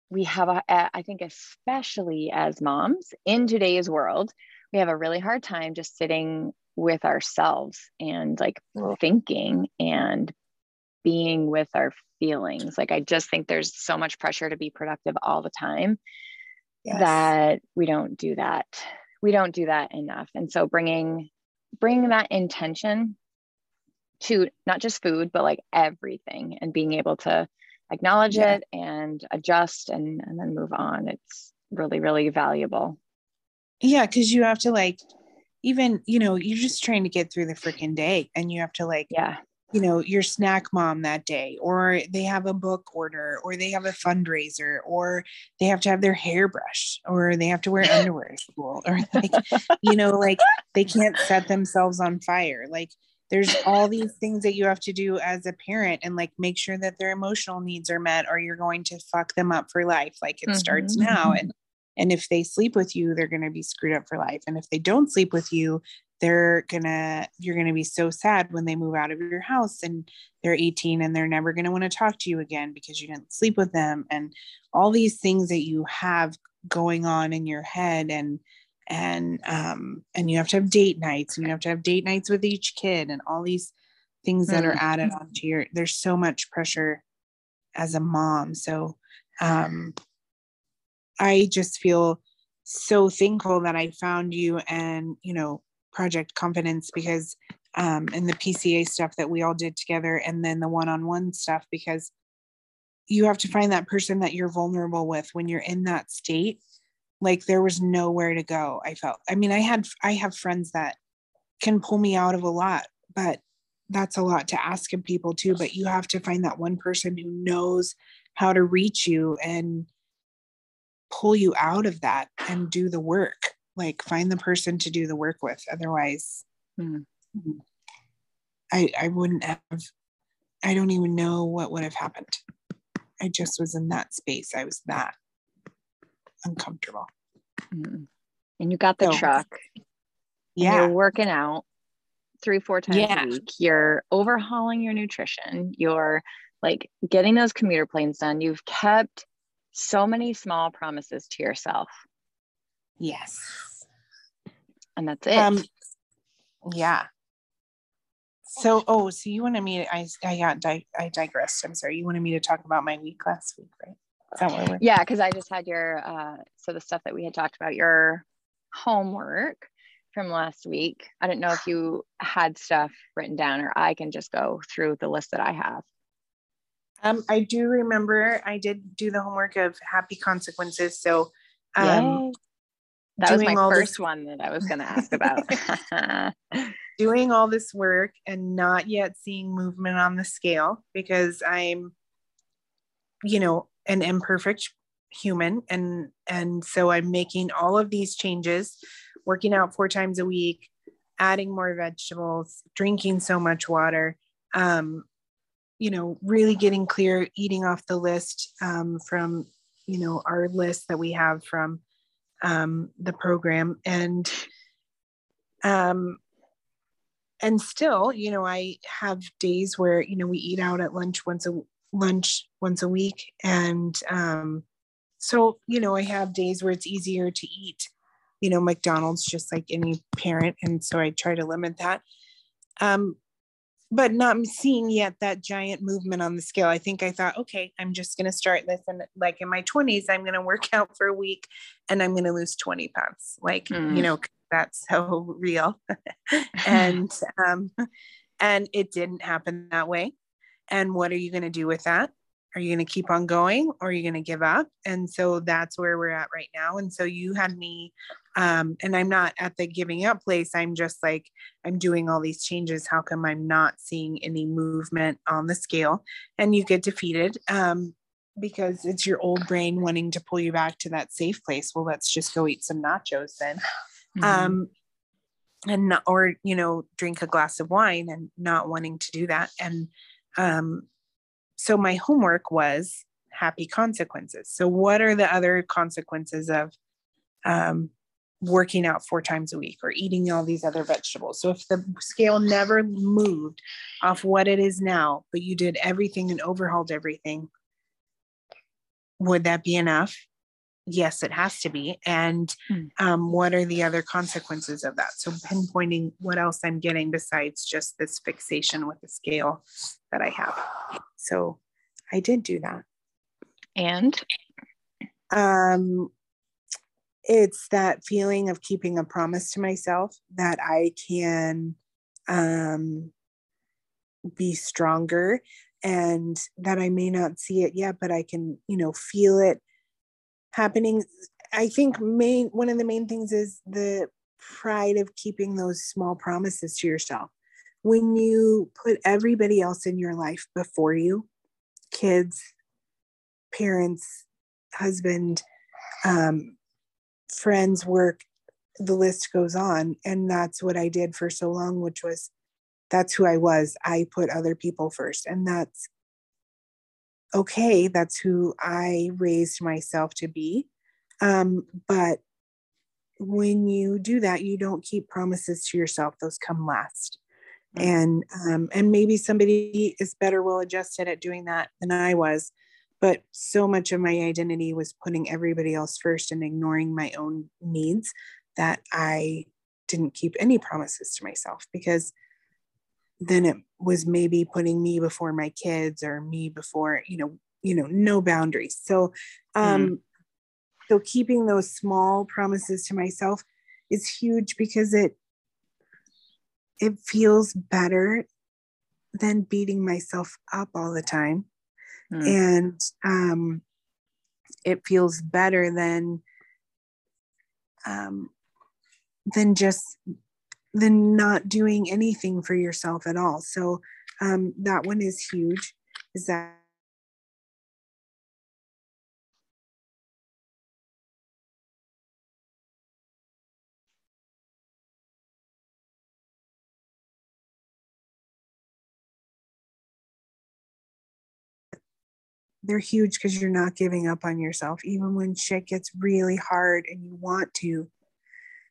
we have a, I think especially as moms in today's world, we have a really hard time just sitting with ourselves and like thinking and being with our feelings. Like I just think there's so much pressure to be productive all the time yes. that we don't do that. We don't do that enough. And so bringing bringing that intention to not just food but like everything and being able to acknowledge yeah. it and adjust and, and then move on it's really really valuable yeah because you have to like even you know you're just trying to get through the freaking day and you have to like yeah you know your snack mom that day or they have a book order or they have a fundraiser or they have to have their hair brushed or they have to wear underwear to school or like you know like they can't set themselves on fire. Like there's all these things that you have to do as a parent and like make sure that their emotional needs are met or you're going to fuck them up for life. Like it mm-hmm. starts now and and if they sleep with you they're going to be screwed up for life and if they don't sleep with you they're gonna you're gonna be so sad when they move out of your house and they're 18 and they're never gonna want to talk to you again because you didn't sleep with them and all these things that you have going on in your head and and um and you have to have date nights and you have to have date nights with each kid and all these things that are added onto your there's so much pressure as a mom. So um i just feel so thankful that i found you and you know Project Confidence because um, and the PCA stuff that we all did together, and then the one-on-one stuff because you have to find that person that you're vulnerable with when you're in that state. Like there was nowhere to go. I felt. I mean, I had I have friends that can pull me out of a lot, but that's a lot to ask of people too. But you have to find that one person who knows how to reach you and pull you out of that and do the work like find the person to do the work with otherwise mm-hmm. i i wouldn't have i don't even know what would have happened. I just was in that space. I was that uncomfortable. Mm-hmm. and you got the so, truck yeah you're working out three four times yeah. a week. You're overhauling your nutrition. You're like getting those commuter planes done. You've kept so many small promises to yourself Yes. And that's it. Um, yeah. So, oh, so you wanted me, to, I, I got, di- I digressed. I'm sorry. You wanted me to talk about my week last week, right? yeah. Cause I just had your, uh, so the stuff that we had talked about, your homework from last week. I don't know if you had stuff written down or I can just go through the list that I have. Um, I do remember I did do the homework of happy consequences. So, um, that was my first this, one that I was going to ask about. doing all this work and not yet seeing movement on the scale because I'm, you know, an imperfect human and and so I'm making all of these changes, working out four times a week, adding more vegetables, drinking so much water, um, you know, really getting clear, eating off the list um, from, you know, our list that we have from um, the program. And um, and still you know i have days where you know we eat out at lunch once a lunch once a week. And um, so you know i have days where it's easier to eat you know mcdonald's just like any parent. And so i try to limit that. Um, but not seeing yet that giant movement on the scale. I think I thought, okay, I'm just going to start this. And like in my 20s, I'm going to work out for a week and I'm going to lose 20 pounds. Like, mm. you know, that's so real. and, um, and it didn't happen that way. And what are you going to do with that? Are you going to keep on going or are you going to give up? And so that's where we're at right now. And so you had me um, and i'm not at the giving up place. I'm just like i'm doing all these changes. How come i'm not seeing any movement on the scale? And you get defeated um, because it's your old brain wanting to pull you back to that safe place. Well let's just go eat some nachos then. Mm-hmm. um, and not, or you know drink a glass of wine and not wanting to do that. And um, so my homework was happy consequences. So what are the other consequences of um, working out four times a week or eating all these other vegetables? So if the scale never moved off what it is now, but you did everything and overhauled everything, would that be enough? Yes, it has to be. And hmm. um, what are the other consequences of that? So pinpointing what else I'm getting besides just this fixation with the scale that I have. So I did do that. And um it's that feeling of keeping a promise to myself that I can um be stronger and that I may not see it yet, but I can, you know, feel it happening. I think main one of the main things is the pride of keeping those small promises to yourself when you put everybody else in your life before you kids parents husband um, friends work the list goes on. And that's what i did for so long which was that's who i was. I put other people first. And that's okay. That's who i raised myself to be. Um, but when you do that you don't keep promises to yourself. Those come last Mm-hmm. and um, and maybe somebody is better well adjusted at doing that than i was but so much of my identity was putting everybody else first and ignoring my own needs that i didn't keep any promises to myself because then it was maybe putting me before my kids or me before you know you know no boundaries so um mm. so keeping those small promises to myself is huge because it it feels better than beating myself up all the time. Mm. And um, it feels better than um, than just than not doing anything for yourself at all. So um, that one is huge. Is that they're huge because you're not giving up on yourself, even when shit gets really hard and you want to.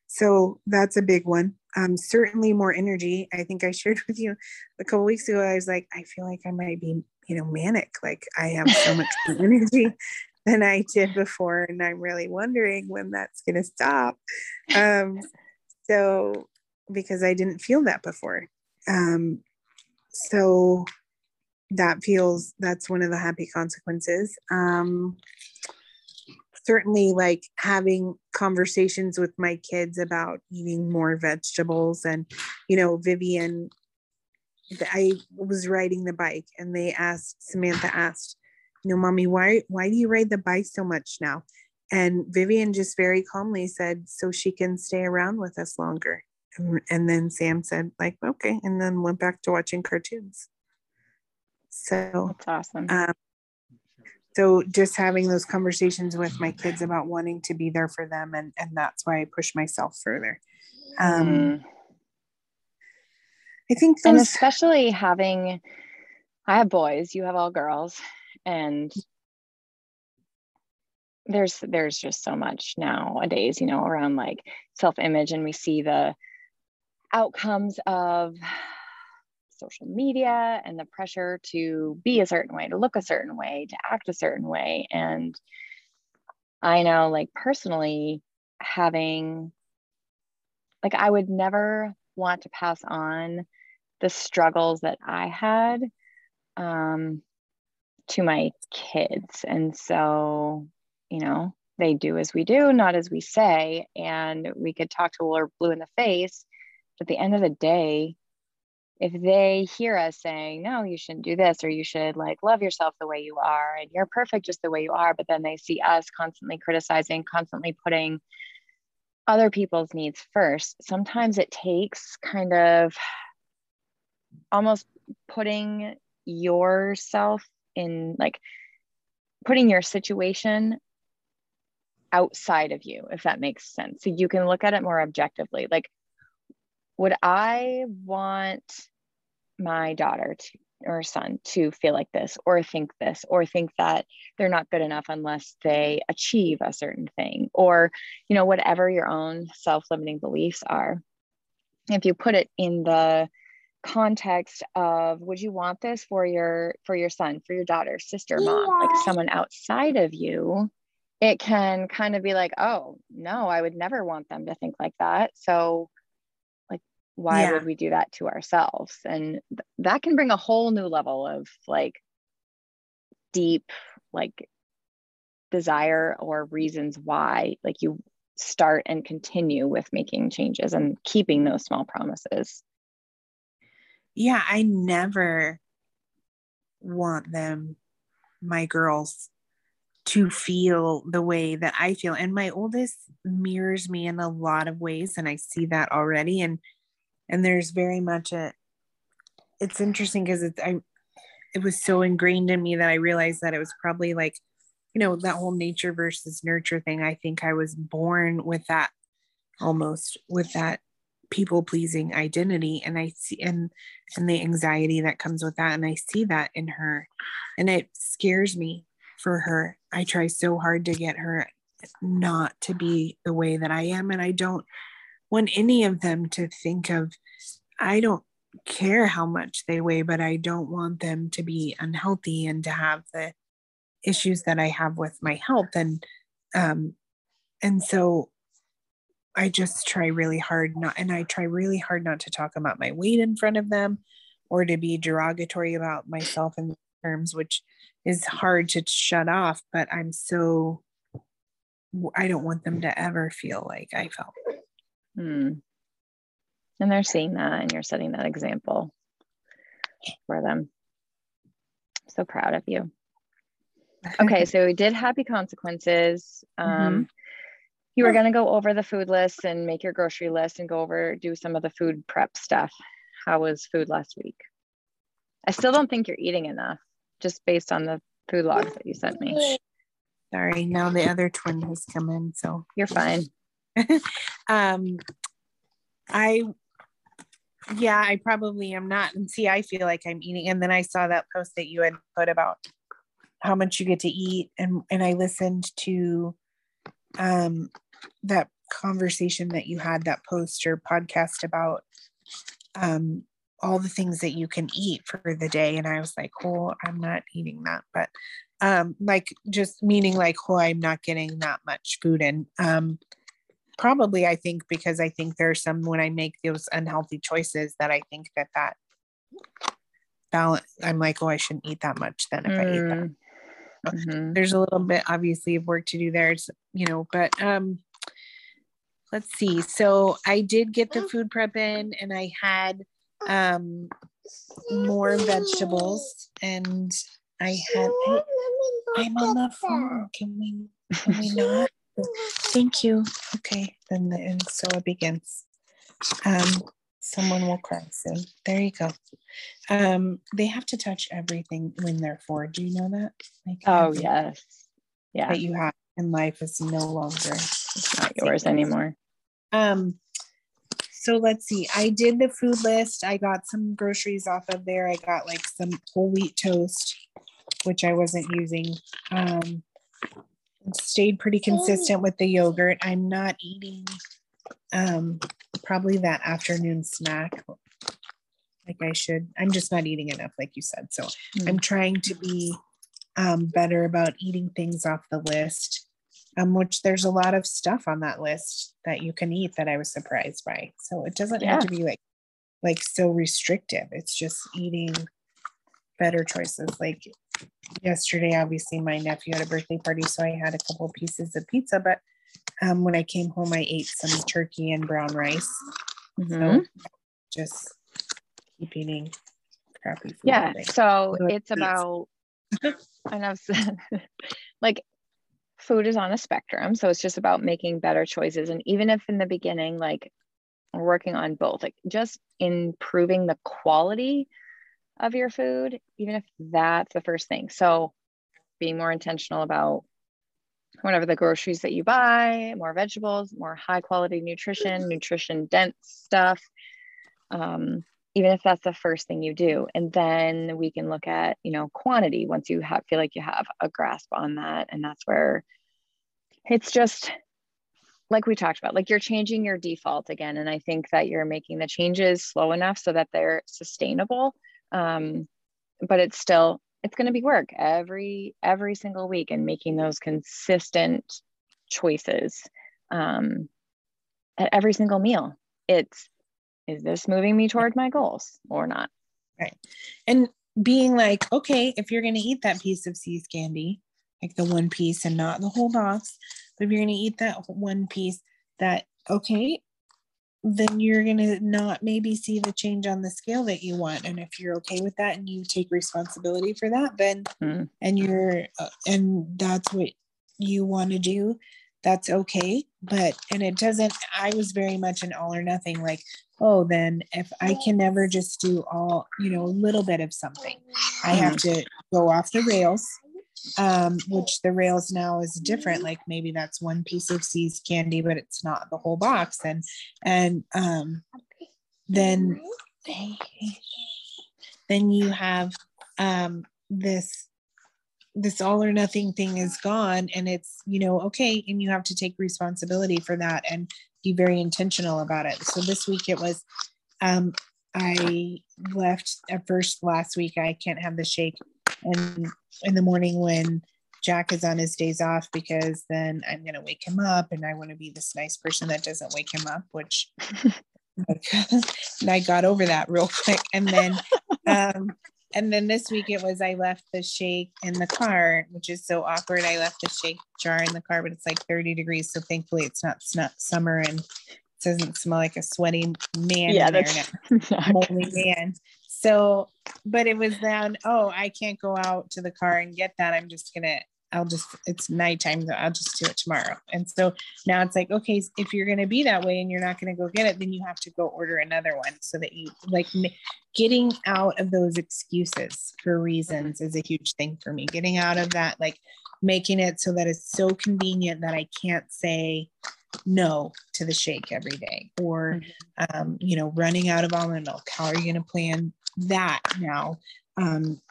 So that's a big one. Um, certainly more energy. I think I shared with you a couple weeks ago. I was like, I feel like I might be, you know, manic. Like I have so much more energy than I did before, and I'm really wondering when that's going to stop. Um, so because I didn't feel that before. Um, so that feels that's one of the happy consequences. Um certainly like having conversations with my kids about eating more vegetables and you know vivian i was riding the bike and they asked samantha asked you know mommy why why do you ride the bike so much now? And vivian just very calmly said so she can stay around with us longer. And then sam said like okay and then went back to watching cartoons so that's awesome. Um, so just having those conversations with my kids about wanting to be there for them and and that's why I push myself further. Um, mm. I think those- and especially having I have boys, you have all girls and there's there's just so much nowadays, you know, around like self-image and we see the outcomes of social media and the pressure to be a certain way, to look a certain way, to act a certain way. And I know, like, personally, having, like, I would never want to pass on the struggles that I had um, to my kids. And so, you know, they do as we do, not as we say. And we could talk to we're blue in the face. But at the end of the day, if they hear us saying, no, you shouldn't do this, or you should like love yourself the way you are, and you're perfect just the way you are, but then they see us constantly criticizing, constantly putting other people's needs first, sometimes it takes kind of almost putting yourself in like putting your situation outside of you, if that makes sense. So you can look at it more objectively. Like, would I want my daughter to, or son to feel like this or think this or think that they're not good enough unless they achieve a certain thing? Or you know whatever your own self-limiting beliefs are if you put it in the context of would you want this for your for your son for your daughter sister mom like someone outside of you it can kind of be like oh no i would never want them to think like that. So why yeah. would we do that to ourselves? And th- that can bring a whole new level of like deep like desire or reasons why like you start and continue with making changes and keeping those small promises. Yeah i never want them my girls to feel the way that i feel. And my oldest mirrors me in a lot of ways and i see that already and and there's very much a it's interesting because it's i it was so ingrained in me that i realized that it was probably like you know that whole nature versus nurture thing. I think i was born with that almost with that people pleasing identity. And i see and and the anxiety that comes with that. And i see that in her. And it scares me for her. I try so hard to get her not to be the way that i am. And i don't want any of them to think of, I don't care how much they weigh, but I don't want them to be unhealthy and to have the issues that I have with my health. And, um, and so I just try really hard not, and I try really hard not to talk about my weight in front of them or to be derogatory about myself in terms, which is hard to shut off, but I'm so, I don't want them to ever feel like I felt. Hmm. And they're seeing that, and you're setting that example for them. So proud of you. Okay, so we did happy consequences. Um, mm-hmm. You were going to go over the food list and make your grocery list and go over, do some of the food prep stuff. How was food last week? I still don't think you're eating enough, just based on the food logs that you sent me. Sorry, now the other twin has come in, so you're fine. um, I, yeah, I probably am not. And see, I feel like I'm eating. And then I saw that post that you had put about how much you get to eat, and and I listened to, um, that conversation that you had that post or podcast about, um, all the things that you can eat for the day and i was like oh i'm not eating that but um like just meaning like oh i'm not getting that much food in um probably i think because i think there's some when i make those unhealthy choices that i think that that balance i'm like oh i shouldn't eat that much then if mm. i eat that mm. mm-hmm. there's a little bit obviously of work to do there it's you know but um let's see so i did get the food prep in and i had um more vegetables and i had I, i'm on the phone can we can we not Thank you. Okay, then the, and so it begins. Um, someone will cry soon. There you go. Um, they have to touch everything when they're four. Do you know that? Like oh yes, yeah. That you have in life is no longer it's not yours anymore. Um, so let's see. I did the food list. I got some groceries off of there. I got like some whole wheat toast, which I wasn't using. Um, stayed pretty consistent with the yogurt. I'm not eating um, probably that afternoon snack like I should. I'm just not eating enough, like you said. So mm. I'm trying to be um, better about eating things off the list, um, which there's a lot of stuff on that list that you can eat that I was surprised by. So it doesn't yeah. have to be like like so restrictive. It's just eating better choices. Like yesterday, obviously, my nephew had a birthday party, so I had a couple pieces of pizza. But um, when I came home, I ate some turkey and brown rice. Mm-hmm. So just keep eating crappy food. Yeah. So it's about, and I've said, like, food is on a spectrum. So it's just about making better choices. And even if in the beginning, like, we're working on both, like, just improving the quality of your food, even if that's the first thing. So being more intentional about whatever the groceries that you buy, more vegetables, more high quality nutrition, nutrition dense stuff. Um, even if that's the first thing you do. And then we can look at, you know, quantity once you have feel like you have a grasp on that. And that's where it's just like we talked about, like you're changing your default again. And I think that you're making the changes slow enough so that they're sustainable. Um, but it's still it's going to be work every every single week and making those consistent choices um, at every single meal. It's is this moving me toward my goals or not? Right. And being like okay if you're going to eat that piece of See's candy like the one piece and not the whole box but if you're going to eat that one piece that okay then you're going to not maybe see the change on the scale that you want and if you're okay with that and you take responsibility for that then mm. and you're uh, and that's what you want to do that's okay but and it doesn't i was very much an all or nothing like oh then if i can never just do all you know a little bit of something i have mm. to go off the rails um, which the rails now is different. Like maybe that's one piece of See's candy, but it's not the whole box. And and um, then then you have um, this this all or nothing thing is gone and it's you know okay and you have to take responsibility for that and be very intentional about it so this week it was um i left at first last week i can't have the shake and in the morning when Jack is on his days off because then I'm going to wake him up and I want to be this nice person that doesn't wake him up, which and I got over that real quick. And then, um, and then this week it was I left the shake in the car, which is so awkward. I left the shake jar in the car, but it's like 30 degrees. So thankfully it's not, it's not summer and it doesn't smell like a sweaty man. Yeah, that's moldy man. So, but it was then, oh, I can't go out to the car and get that. I'm just gonna, I'll just, it's nighttime, so I'll just do it tomorrow. And so now it's like, okay, if you're gonna be that way and you're not gonna go get it, then you have to go order another one so that you like getting out of those excuses for reasons is a huge thing for me. Getting out of that, like making it so that it's so convenient that I can't say, no to the shake every day or mm-hmm. um, you know running out of almond milk how are you going to plan that now um,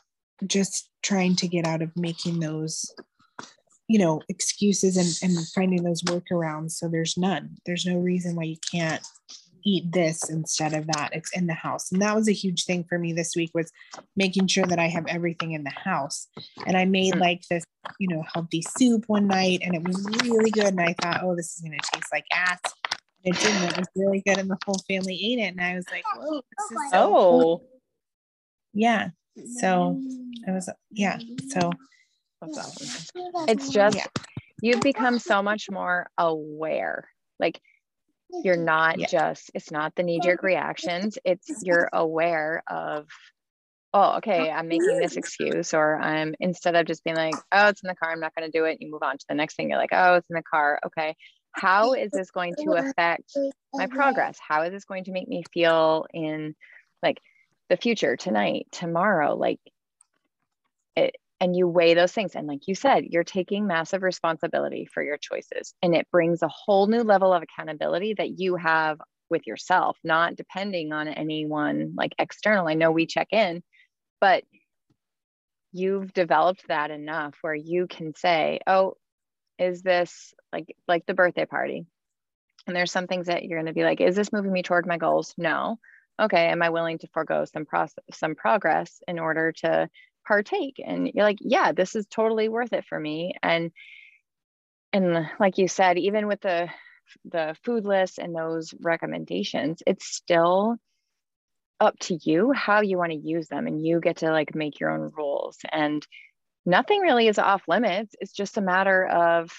just trying to get out of making those you know excuses and, and finding those workarounds so there's none. There's no reason why you can't eat this instead of that. It's in the house. And that was a huge thing for me this week was making sure that i have everything in the house. And i made like this you know healthy soup one night and it was really good. And i thought oh this is going to taste like ass. And it didn't. It was really good and the whole family ate it. And i was like whoa this is so oh. cool yeah. So it was yeah so. It's just yeah. you've become so much more aware. Like you're not yeah. just it's not the knee-jerk reactions. It's you're aware of oh okay i'm making this excuse or i'm instead of just being like oh it's in the car i'm not going to do it you move on to the next thing. You're like oh it's in the car okay. How is this going to affect my progress? How is this going to make me feel in like the future tonight tomorrow like it and you weigh those things. And like you said you're taking massive responsibility for your choices and it brings a whole new level of accountability that you have with yourself not depending on anyone like external. I know we check in but you've developed that enough where you can say oh is this like like the birthday party? And there's some things that you're going to be like is this moving me toward my goals? No okay, am I willing to forego some process, some progress in order to partake? And you're like, yeah, this is totally worth it for me. And and like you said, even with the the food list and those recommendations, it's still up to you how you want to use them and you get to like make your own rules and nothing really is off limits it's just a matter of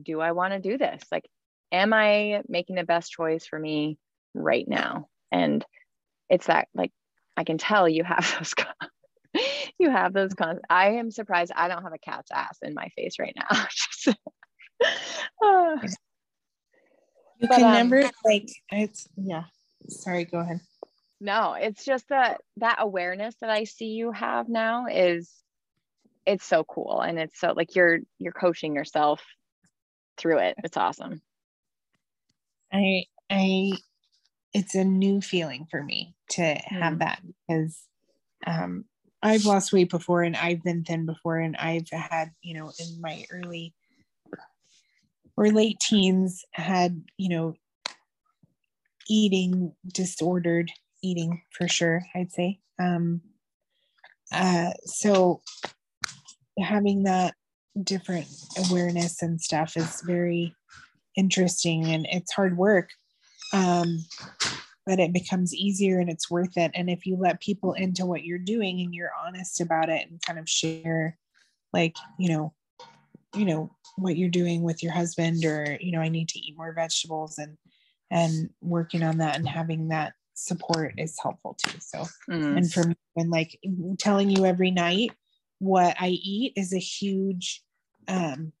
do i want to do this like am i making the best choice for me right now and it's that like I can tell you have those you have those cons. I am surprised I don't have a cat's ass in my face right now. uh, you but, can um, never like it's yeah. Sorry, go ahead. No, it's just that that awareness that I see you have now is it's so cool and it's so like you're you're coaching yourself through it. It's awesome. I I it's a new feeling for me to have mm. that because um I've lost weight before and I've been thin before and I've had, you know, in my early or late teens had, you know, eating disordered eating for sure, I'd say. Um uh so having that different awareness and stuff is very interesting and it's hard work. Um but it becomes easier and it's worth it. And if you let people into what you're doing and you're honest about it and kind of share, like, you know, you know, what you're doing with your husband or, you know, I need to eat more vegetables and, and working on that and having that support is helpful too. So, mm. and for me, and like telling you every night what I eat is a huge, um,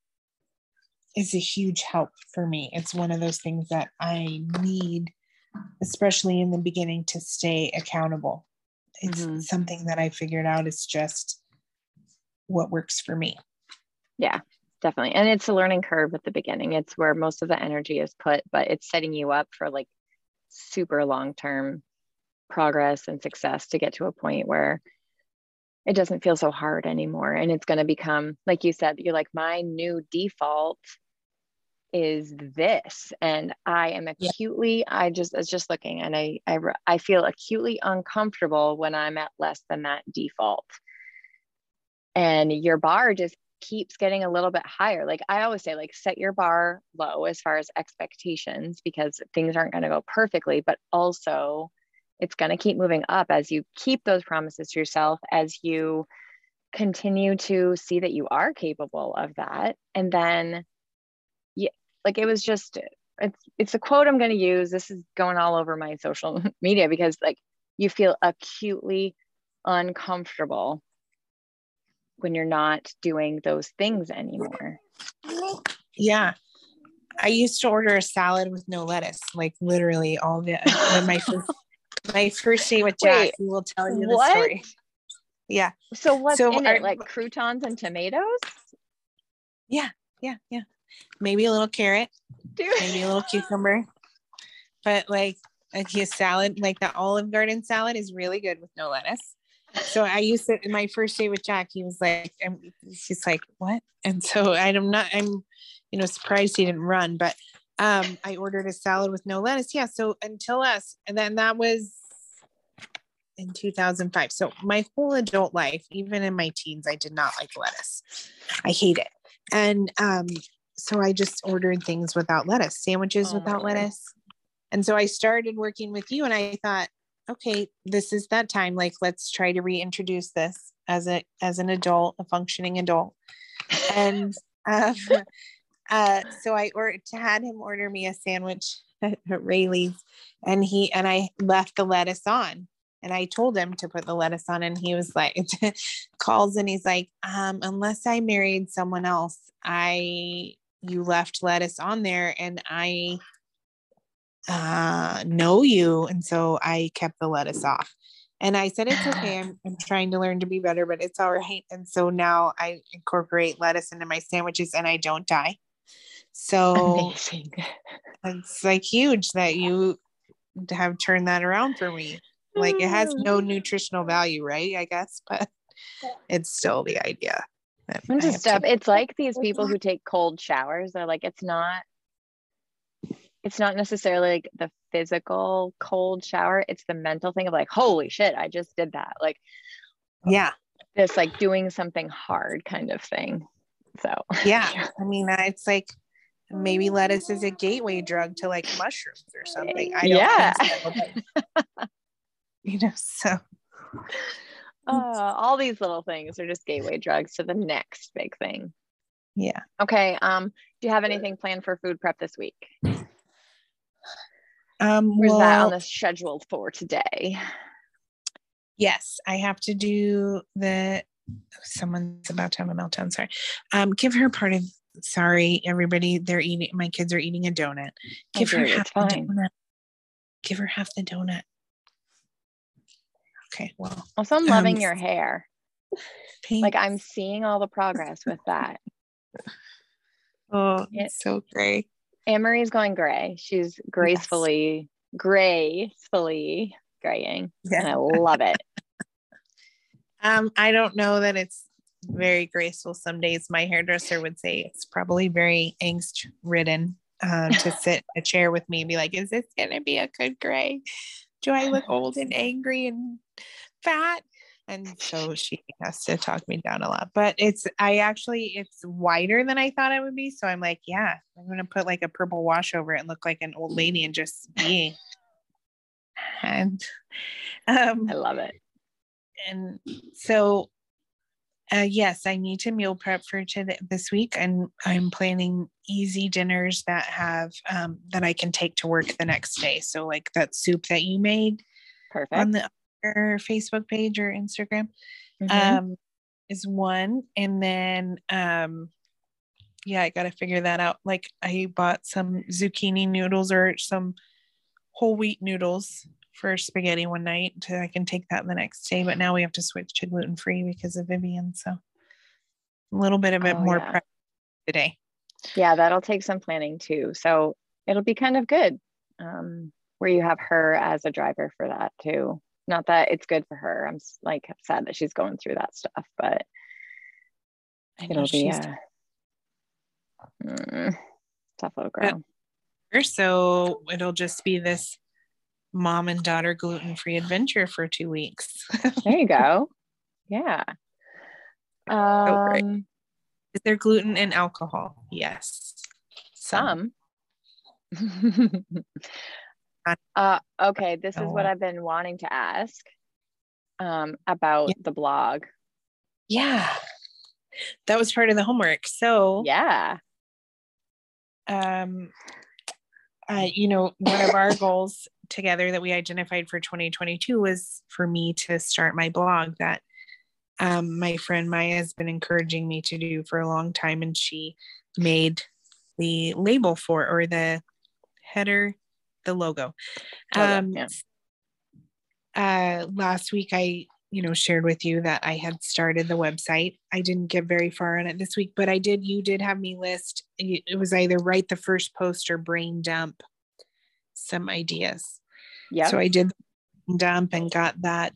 is a huge help for me. It's one of those things that I need especially in the beginning to stay accountable. It's mm-hmm. something that i figured out is just what works for me. Yeah definitely. And it's a learning curve at the beginning. It's where most of the energy is put but it's setting you up for like super long term progress and success to get to a point where it doesn't feel so hard anymore. And it's going to become like you said you're like my new default is this and i am acutely yeah. i just was just looking and I, I i feel acutely uncomfortable when i'm at less than that default. And your bar just keeps getting a little bit higher. Like i always say like set your bar low as far as expectations because things aren't going to go perfectly but also it's going to keep moving up as you keep those promises to yourself as you continue to see that you are capable of that. And then like it was just it's it's a quote I'm going to use. This is going all over my social media because like you feel acutely uncomfortable when you're not doing those things anymore. Yeah. I used to order a salad with no lettuce, like literally all the my first my first day with Jack. Wait, he will tell you the story. Yeah. So what's so in our, it? Like croutons and tomatoes? Yeah, yeah, yeah maybe a little carrot, Dude. maybe a little cucumber. But like a salad, like the Olive Garden salad, is really good with no lettuce. So I used it in my first day with Jack. He was like, and he's like, what? And so I'm not, I'm, you know, surprised he didn't run, but um, I ordered a salad with no lettuce. Yeah. So until us, and then that was in 2005. So my whole adult life, even in my teens, I did not like lettuce. I hate it. And um, so I just ordered things without lettuce, sandwiches oh, without lettuce. And so I started working with you and I thought, okay, this is that time. Like, let's try to reintroduce this as a as an adult, a functioning adult. And um, uh, so I or had him order me a sandwich at Raley's, and he and I left the lettuce on. And I told him to put the lettuce on, and he was like, calls and he's like, um, unless I married someone else, I you left lettuce on there and I uh, know you. And so I kept the lettuce off. And I said, it's okay. I'm, I'm trying to learn to be better, but it's all right. And so now I incorporate lettuce into my sandwiches and I don't die. So Amazing. it's like huge that you have turned that around for me. Like it has no nutritional value, right? I guess, but it's still the idea. I'm just stuff. To- it's like these people who take cold showers. They're like, it's not. It's not necessarily like the physical cold shower. It's the mental thing of like, holy shit, I just did that. Like, yeah, this like doing something hard kind of thing. So yeah, I mean, it's like maybe lettuce is a gateway drug to like mushrooms or something. I don't yeah. So, but, you know, so uh, all these little things are just gateway drugs to the next big thing. Yeah. Okay. Um, do you have anything planned for food prep this week? Um, Where's well, that on the schedule for today? Yes, I have to do the. Someone's about to have a meltdown. Sorry. Um, give her part of. Sorry, everybody. They're eating. My kids are eating a donut. Give her half the donut. Give her half the donut. Okay. Well, Also, I'm loving Um, your hair. Like I'm seeing all the progress with that. Oh, it's so great. Ann-Marie's going gray. She's gracefully, gracefully graying. And I love it. Um, I don't know that it's very graceful. Some days my hairdresser would say it's probably very angst ridden uh, to sit in a chair with me and be like, is this gonna be a good gray? Do I look old and angry and fat? And so she has to talk me down a lot. But it's I actually it's wider than I thought it would be. So I'm like, yeah, I'm gonna put like a purple wash over it and look like an old lady and just be. And um I love it. and so uh, yes i need to meal prep for today this week and i'm planning easy dinners that have um, that i can take to work the next day so like that soup that you made Perfect. on the facebook page or instagram Mhm. um, is one and then um, yeah i gotta figure that out like i bought some zucchini noodles or some whole wheat noodles for spaghetti one night to i can take that the next day but now we have to switch to gluten free because of vivian so a little bit of it Oh, more yeah. prep today yeah, that'll take some planning too. So it'll be kind of good um, where you have her as a driver for that too. Not that it's good for her. I'm like sad that she's going through that stuff, but it'll be a mm, tough little girl. here, so it'll just be this mom and daughter gluten free adventure for two weeks There you go. Yeah. Oh, great. Um, is there gluten in alcohol yes some. uh, okay, this is what Oh. I've been wanting to ask um, about Yeah. the blog. Yeah. That was part of the homework. So, Yeah. um, uh, you know, one of our goals together that we identified for 2022 was for me to start my blog that um, my friend Maya has been encouraging me to do for a long time. And she made the label for or the header, the logo. Logo, um, yeah. uh, last week I, you know, shared with you that I had started the website. I didn't get very far on it this week, but I did. You did have me list. It was either write the first post or brain dump some ideas. Yeah. So I did dump and got that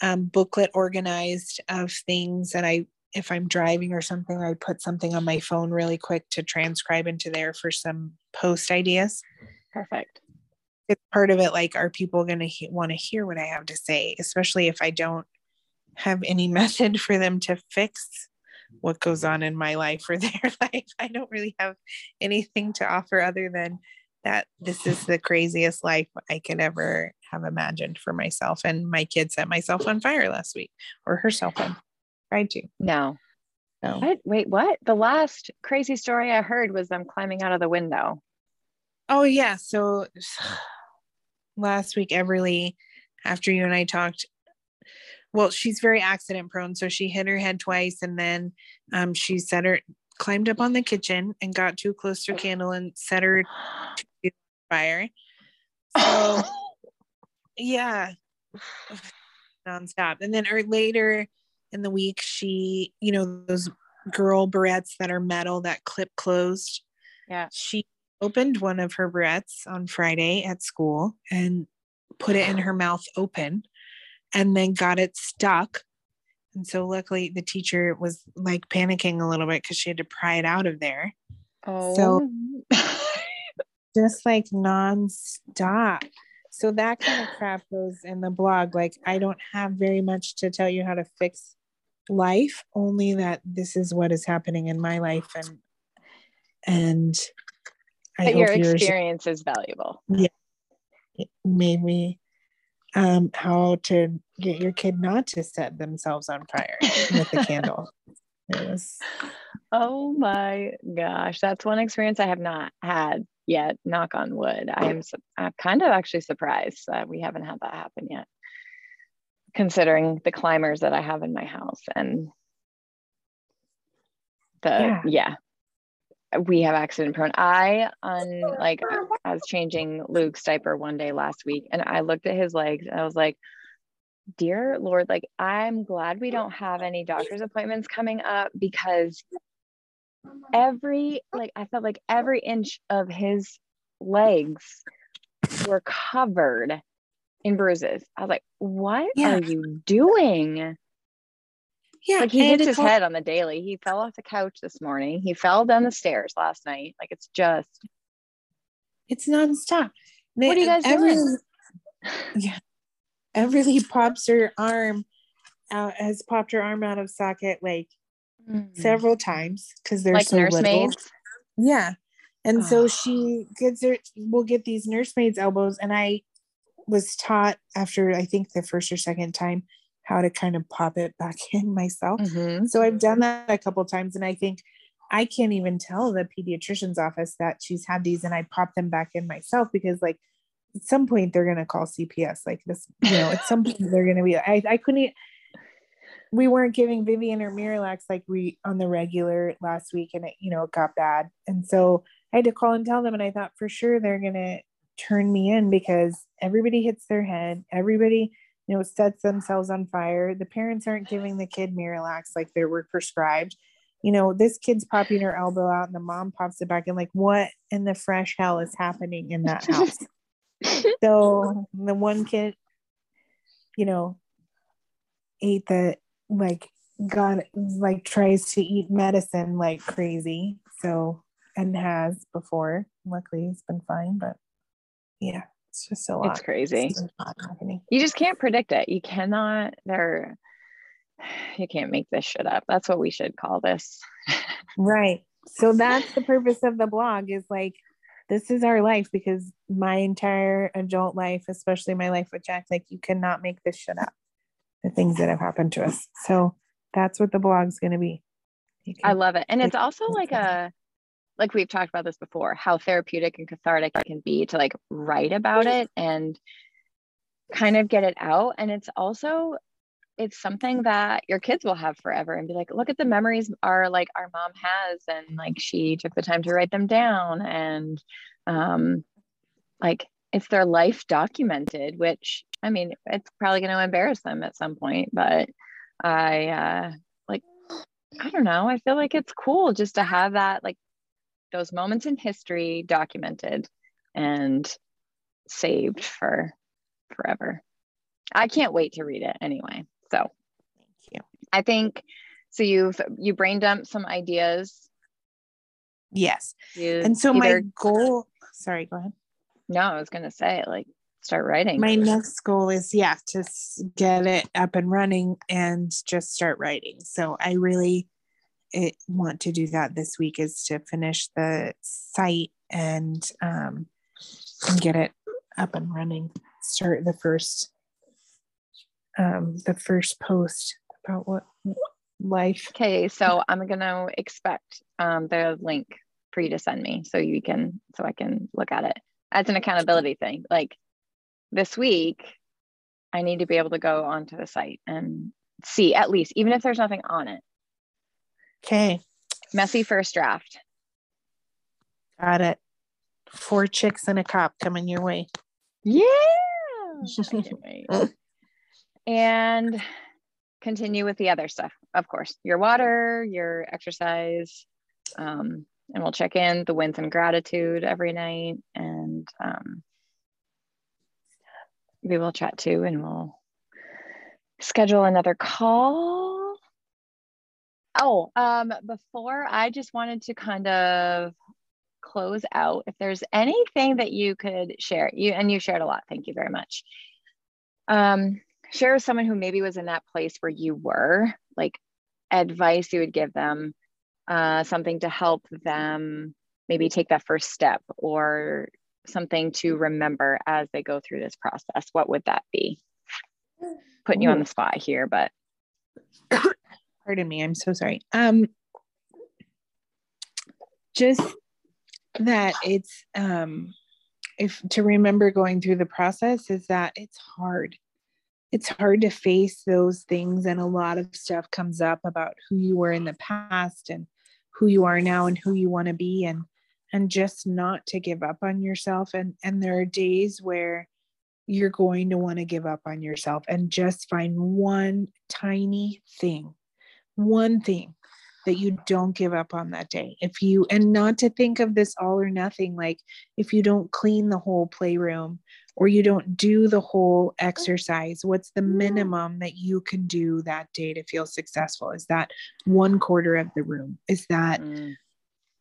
um, booklet organized of things. And I, if I'm driving or something, I put something on my phone really quick to transcribe into there for some post ideas Perfect. it's part of it like are people going to he- want to hear what i have to say especially if i don't have any method for them to fix what goes on in my life or their life i don't really have anything to offer other than that this is the craziest life i could ever have imagined for myself and my kid set myself on fire last week or her cell phone tried to No. so What? Wait, what? The last crazy story I heard was them climbing out of the window. Oh yeah. So last week, Everly, after you and I talked, well, she's very accident prone. So she hit her head twice and then um, she set her climbed up on the kitchen and got too close to a candle and set her fire. So yeah. Nonstop. And then or later in the week, she, you know, those girl barrettes that are metal that clip closed. Yeah. She opened one of her barrettes on Friday at school and put it in her mouth open and then got it stuck. And so luckily the teacher was like panicking a little bit because she had to pry it out of there. Oh. Just like nonstop. So that kind of crap goes in the blog. Like I don't have very much to tell you how to fix life, only that this is what is happening in my life and and I but your hope yours experience is valuable. Yeah. Maybe um how to get your kid not to set themselves on fire with the candle. It was Oh my gosh, that's one experience I have not had yet. Knock on wood. I am. su- I'm kind of actually surprised that we haven't had that happen yet. considering the climbers that I have in my house and the yeah, yeah we have accident prone. I on like I was changing Luke's diaper one day last week and I looked at his legs and I was like, dear Lord, like I'm glad we don't have any doctor's appointments coming up because every like I felt like every inch of his legs were covered in bruises. I was like, what yeah. are you doing? Yeah. Like he hits his head on the daily. He fell off the couch this morning. He fell down the stairs last night. Like it's just it's nonstop. They, what are you guys Everly, doing? Yeah. Everly pops her arm out has popped her arm out of socket like mm. several times because they're like so nursemaids. Yeah. And oh. so she gets her will get these nursemaids elbows. And I was taught after I think the first or second time how to kind of pop it back in myself. Mm-hmm. So I've done that a couple times and I think I can't even tell the pediatrician's office that she's had these and I pop them back in myself because like at some point they're gonna call CPS like this, you know, at some point they're gonna be I, I couldn't we weren't giving Vivian or Miralax like we on the regular last week and it, you know, it got bad. And so I had to call and tell them and I thought for sure they're gonna turn me in because everybody hits their head, everybody you know, sets themselves on fire. The parents aren't giving the kid Miralax like they were prescribed. You know, this kid's popping her elbow out and the mom pops it back and like, what in the fresh hell is happening in that house? so the one kid, you know, ate the like got like tries to eat medicine like crazy. So and has before. Luckily he's been fine, but yeah. It's just a lot. It's crazy. you just can't predict it. You cannot. There. You can't make this shit up. That's what we should call this. right. So that's the purpose of the blog. Is like this is our life because my entire adult life, especially my life with Jack, like you cannot make this shit up. The things that have happened to us. So that's what the blog's going to be. I love it. And it's also like a like we've talked about this before, how therapeutic and cathartic it can be to like write about it and kind of get it out. And it's also it's something that your kids will have forever and be like, look at the memories our like our mom has, and like she took the time to write them down, and um, like it's their life documented. Which I mean, it's probably going to embarrass them at some point, but I uh, like I don't know. I feel like it's cool just to have that like those moments in history documented and saved for forever. I can't wait to read it anyway. So thank you. I think so you've you brain dumped some ideas. Yes. You and so either, my goal sorry, go ahead. No, I was gonna say like start writing. My next goal is yeah, to get it up and running and just start writing. So I really it, want to do that this week is to finish the site and um, and get it up and running. Start the first um, the first post about what life. Okay, so I'm gonna expect um, the link for you to send me so you can so I can look at it as an accountability thing. Like this week, I need to be able to go onto the site and see at least, even if there's nothing on it, Okay. Messy first draft. Got it. Four chicks and a cop coming your way. Yeah. and continue with the other stuff, of course. Your water, your exercise, um, and we'll check in the wins and gratitude every night. And um, we will chat too, and we'll schedule another call Oh, um, before I just wanted to kind of close out. If there's anything that you could share, you and you shared a lot. Thank you very much. Um, share with someone who maybe was in that place where you were, like advice you would give them, uh, something to help them maybe take that first step or something to remember as they go through this process. What would that be? Putting you on the spot here, but pardon me i'm so sorry um just that it's um if to remember going through the process is that it's hard it's hard to face those things and a lot of stuff comes up about who you were in the past and who you are now and who you want to be and and just not to give up on yourself and and there are days where you're going to want to give up on yourself and just find one tiny thing one thing that you don't give up on that day. If you, and not to think of this all or nothing, like if you don't clean the whole playroom or you don't do the whole exercise, what's the minimum that you can do that day to feel successful? Is that one quarter of the room? Is that mm.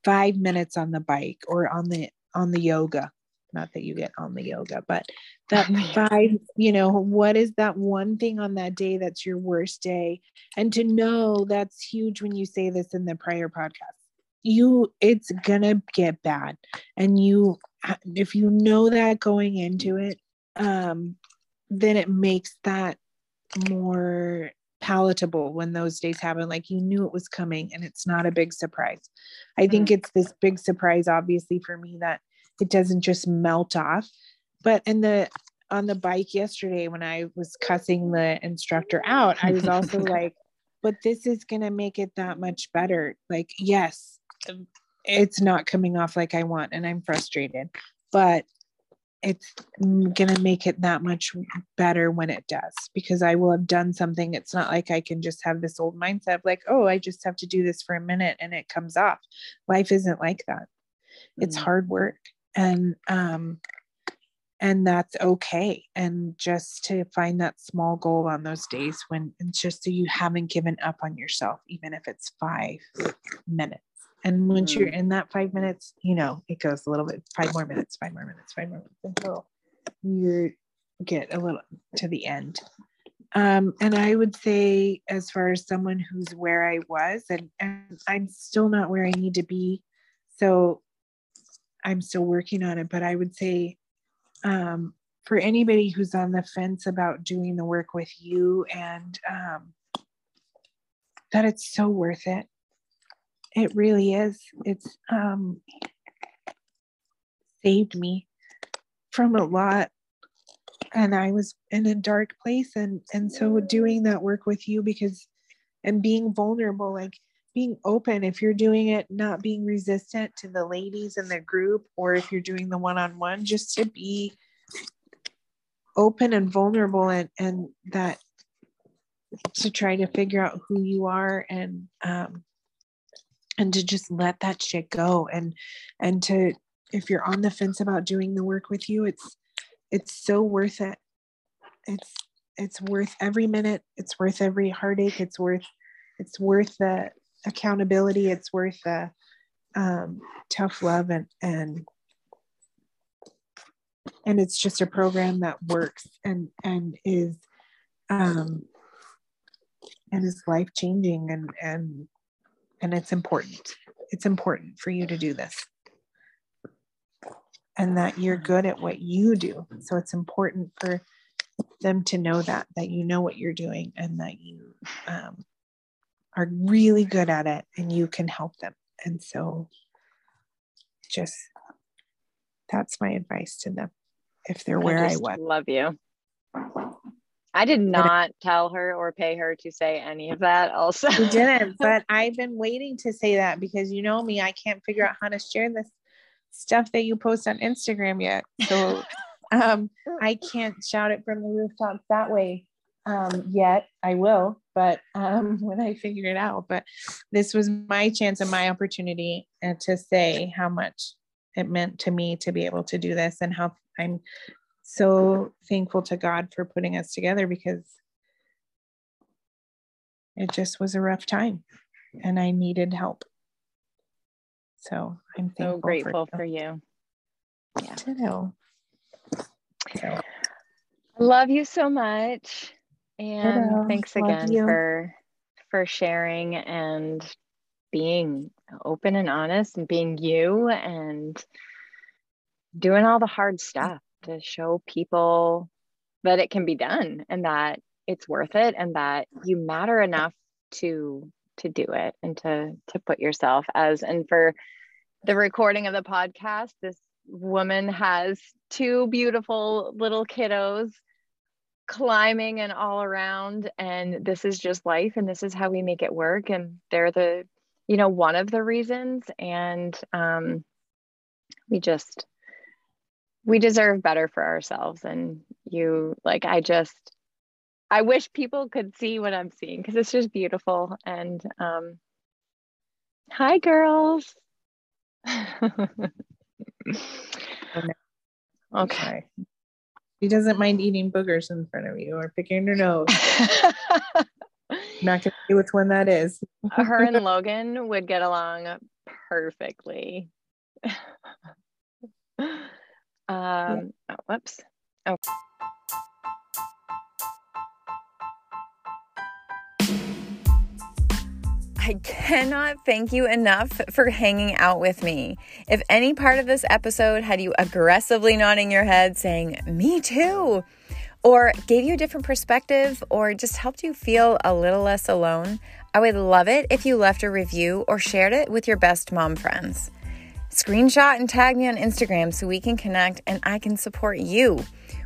five minutes on the bike or on the, on the yoga? not that you get on the yoga, but that five, you know, what is that one thing on that day that's your worst day? And to know that's huge when you say this in the prior podcast. You, it's gonna get bad. And you, if you know that going into it, um, then it makes that more palatable when those days happen like you knew it was coming and it's not a big surprise i think mm. it's this big surprise obviously for me that it doesn't just melt off but in the on the bike yesterday when i was cussing the instructor out i was also like but this is going to make it that much better like yes it's not coming off like i want and i'm frustrated but it's going to make it that much better when it does because I will have done something. It's not like I can just have this old mindset of like, oh, I just have to do this for a minute and it comes off. Life isn't like that. It's mm-hmm. hard work and um and that's okay and just to find that small goal on those days when it's just so you haven't given up on yourself even if it's five minutes and once mm-hmm. you're in that five minutes you know it goes a little bit five more minutes five more minutes five more minutes until you get a little to the end um, and I would say, as far as someone who's where I was, and, and I'm still not where I need to be. So I'm still working on it, but I would say um, for anybody who's on the fence about doing the work with you and um, that it's so worth it. It really is. It's um, saved me from a lot and I was in a dark place and and so doing that work with you because and being vulnerable like being open if you're doing it not being resistant to the ladies in the group or if you're doing the one-on-one just to be open and vulnerable and and that to try to figure out who you are and um and to just let that shit go and and to if you're on the fence about doing the work with you it's it's so worth it. It's it's worth every minute it's worth every heartache it's worth it's worth the accountability it's worth the um, tough love and and and it's just a program that works and and is um and is life changing and and and it's important it's important for you to do this and that you're good at what you do so it's important for them to know that that you know what you're doing and that you um, are really good at it and you can help them. And so just that's my advice to them if they're where I, I was. Love you. I did not tell her or pay her to say any of that also. You didn't, but I've been waiting to say that because you know me, I can't figure out how to share this stuff that you post on Instagram yet. So um I can't shout it from the rooftops that way um, yet. I will, but um, when I figure it out. But this was my chance and my opportunity uh, to say how much it meant to me to be able to do this and how I'm so thankful to God for putting us together because it just was a rough time and I needed help. So I'm so grateful for, for you. Yeah. To know. So. I love you so much. And Hello. thanks again for for sharing and being open and honest and being you and doing all the hard stuff to show people that it can be done and that it's worth it and that you matter enough to to do it and to to put yourself as and for the recording of the podcast this woman has two beautiful little kiddos climbing and all around and this is just life and this is how we make it work and they're the you know one of the reasons and um we just we deserve better for ourselves and you. Like i just i wish people could see what i'm seeing because it's just beautiful. And um hi girls. Okay. she doesn't mind eating boogers in front of you or picking her nose. Not gonna see which one that is. Her and logan would get along perfectly um, oh, whoops. Oh. I cannot thank you enough for hanging out with me. If any part of this episode had you aggressively nodding your head saying, Me too, or gave you a different perspective, or just helped you feel a little less alone, I would love it if you left a review or shared it with your best mom friends. Screenshot and tag me on Instagram so we can connect and I can support you.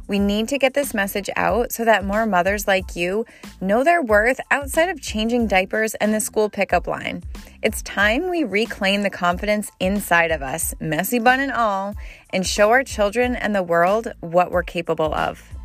We need to get this message out so that more mothers like you know their worth outside of changing diapers and the school pickup line. It's time we reclaim the confidence inside of us, messy bun and all, and show our children and the world what we're capable of.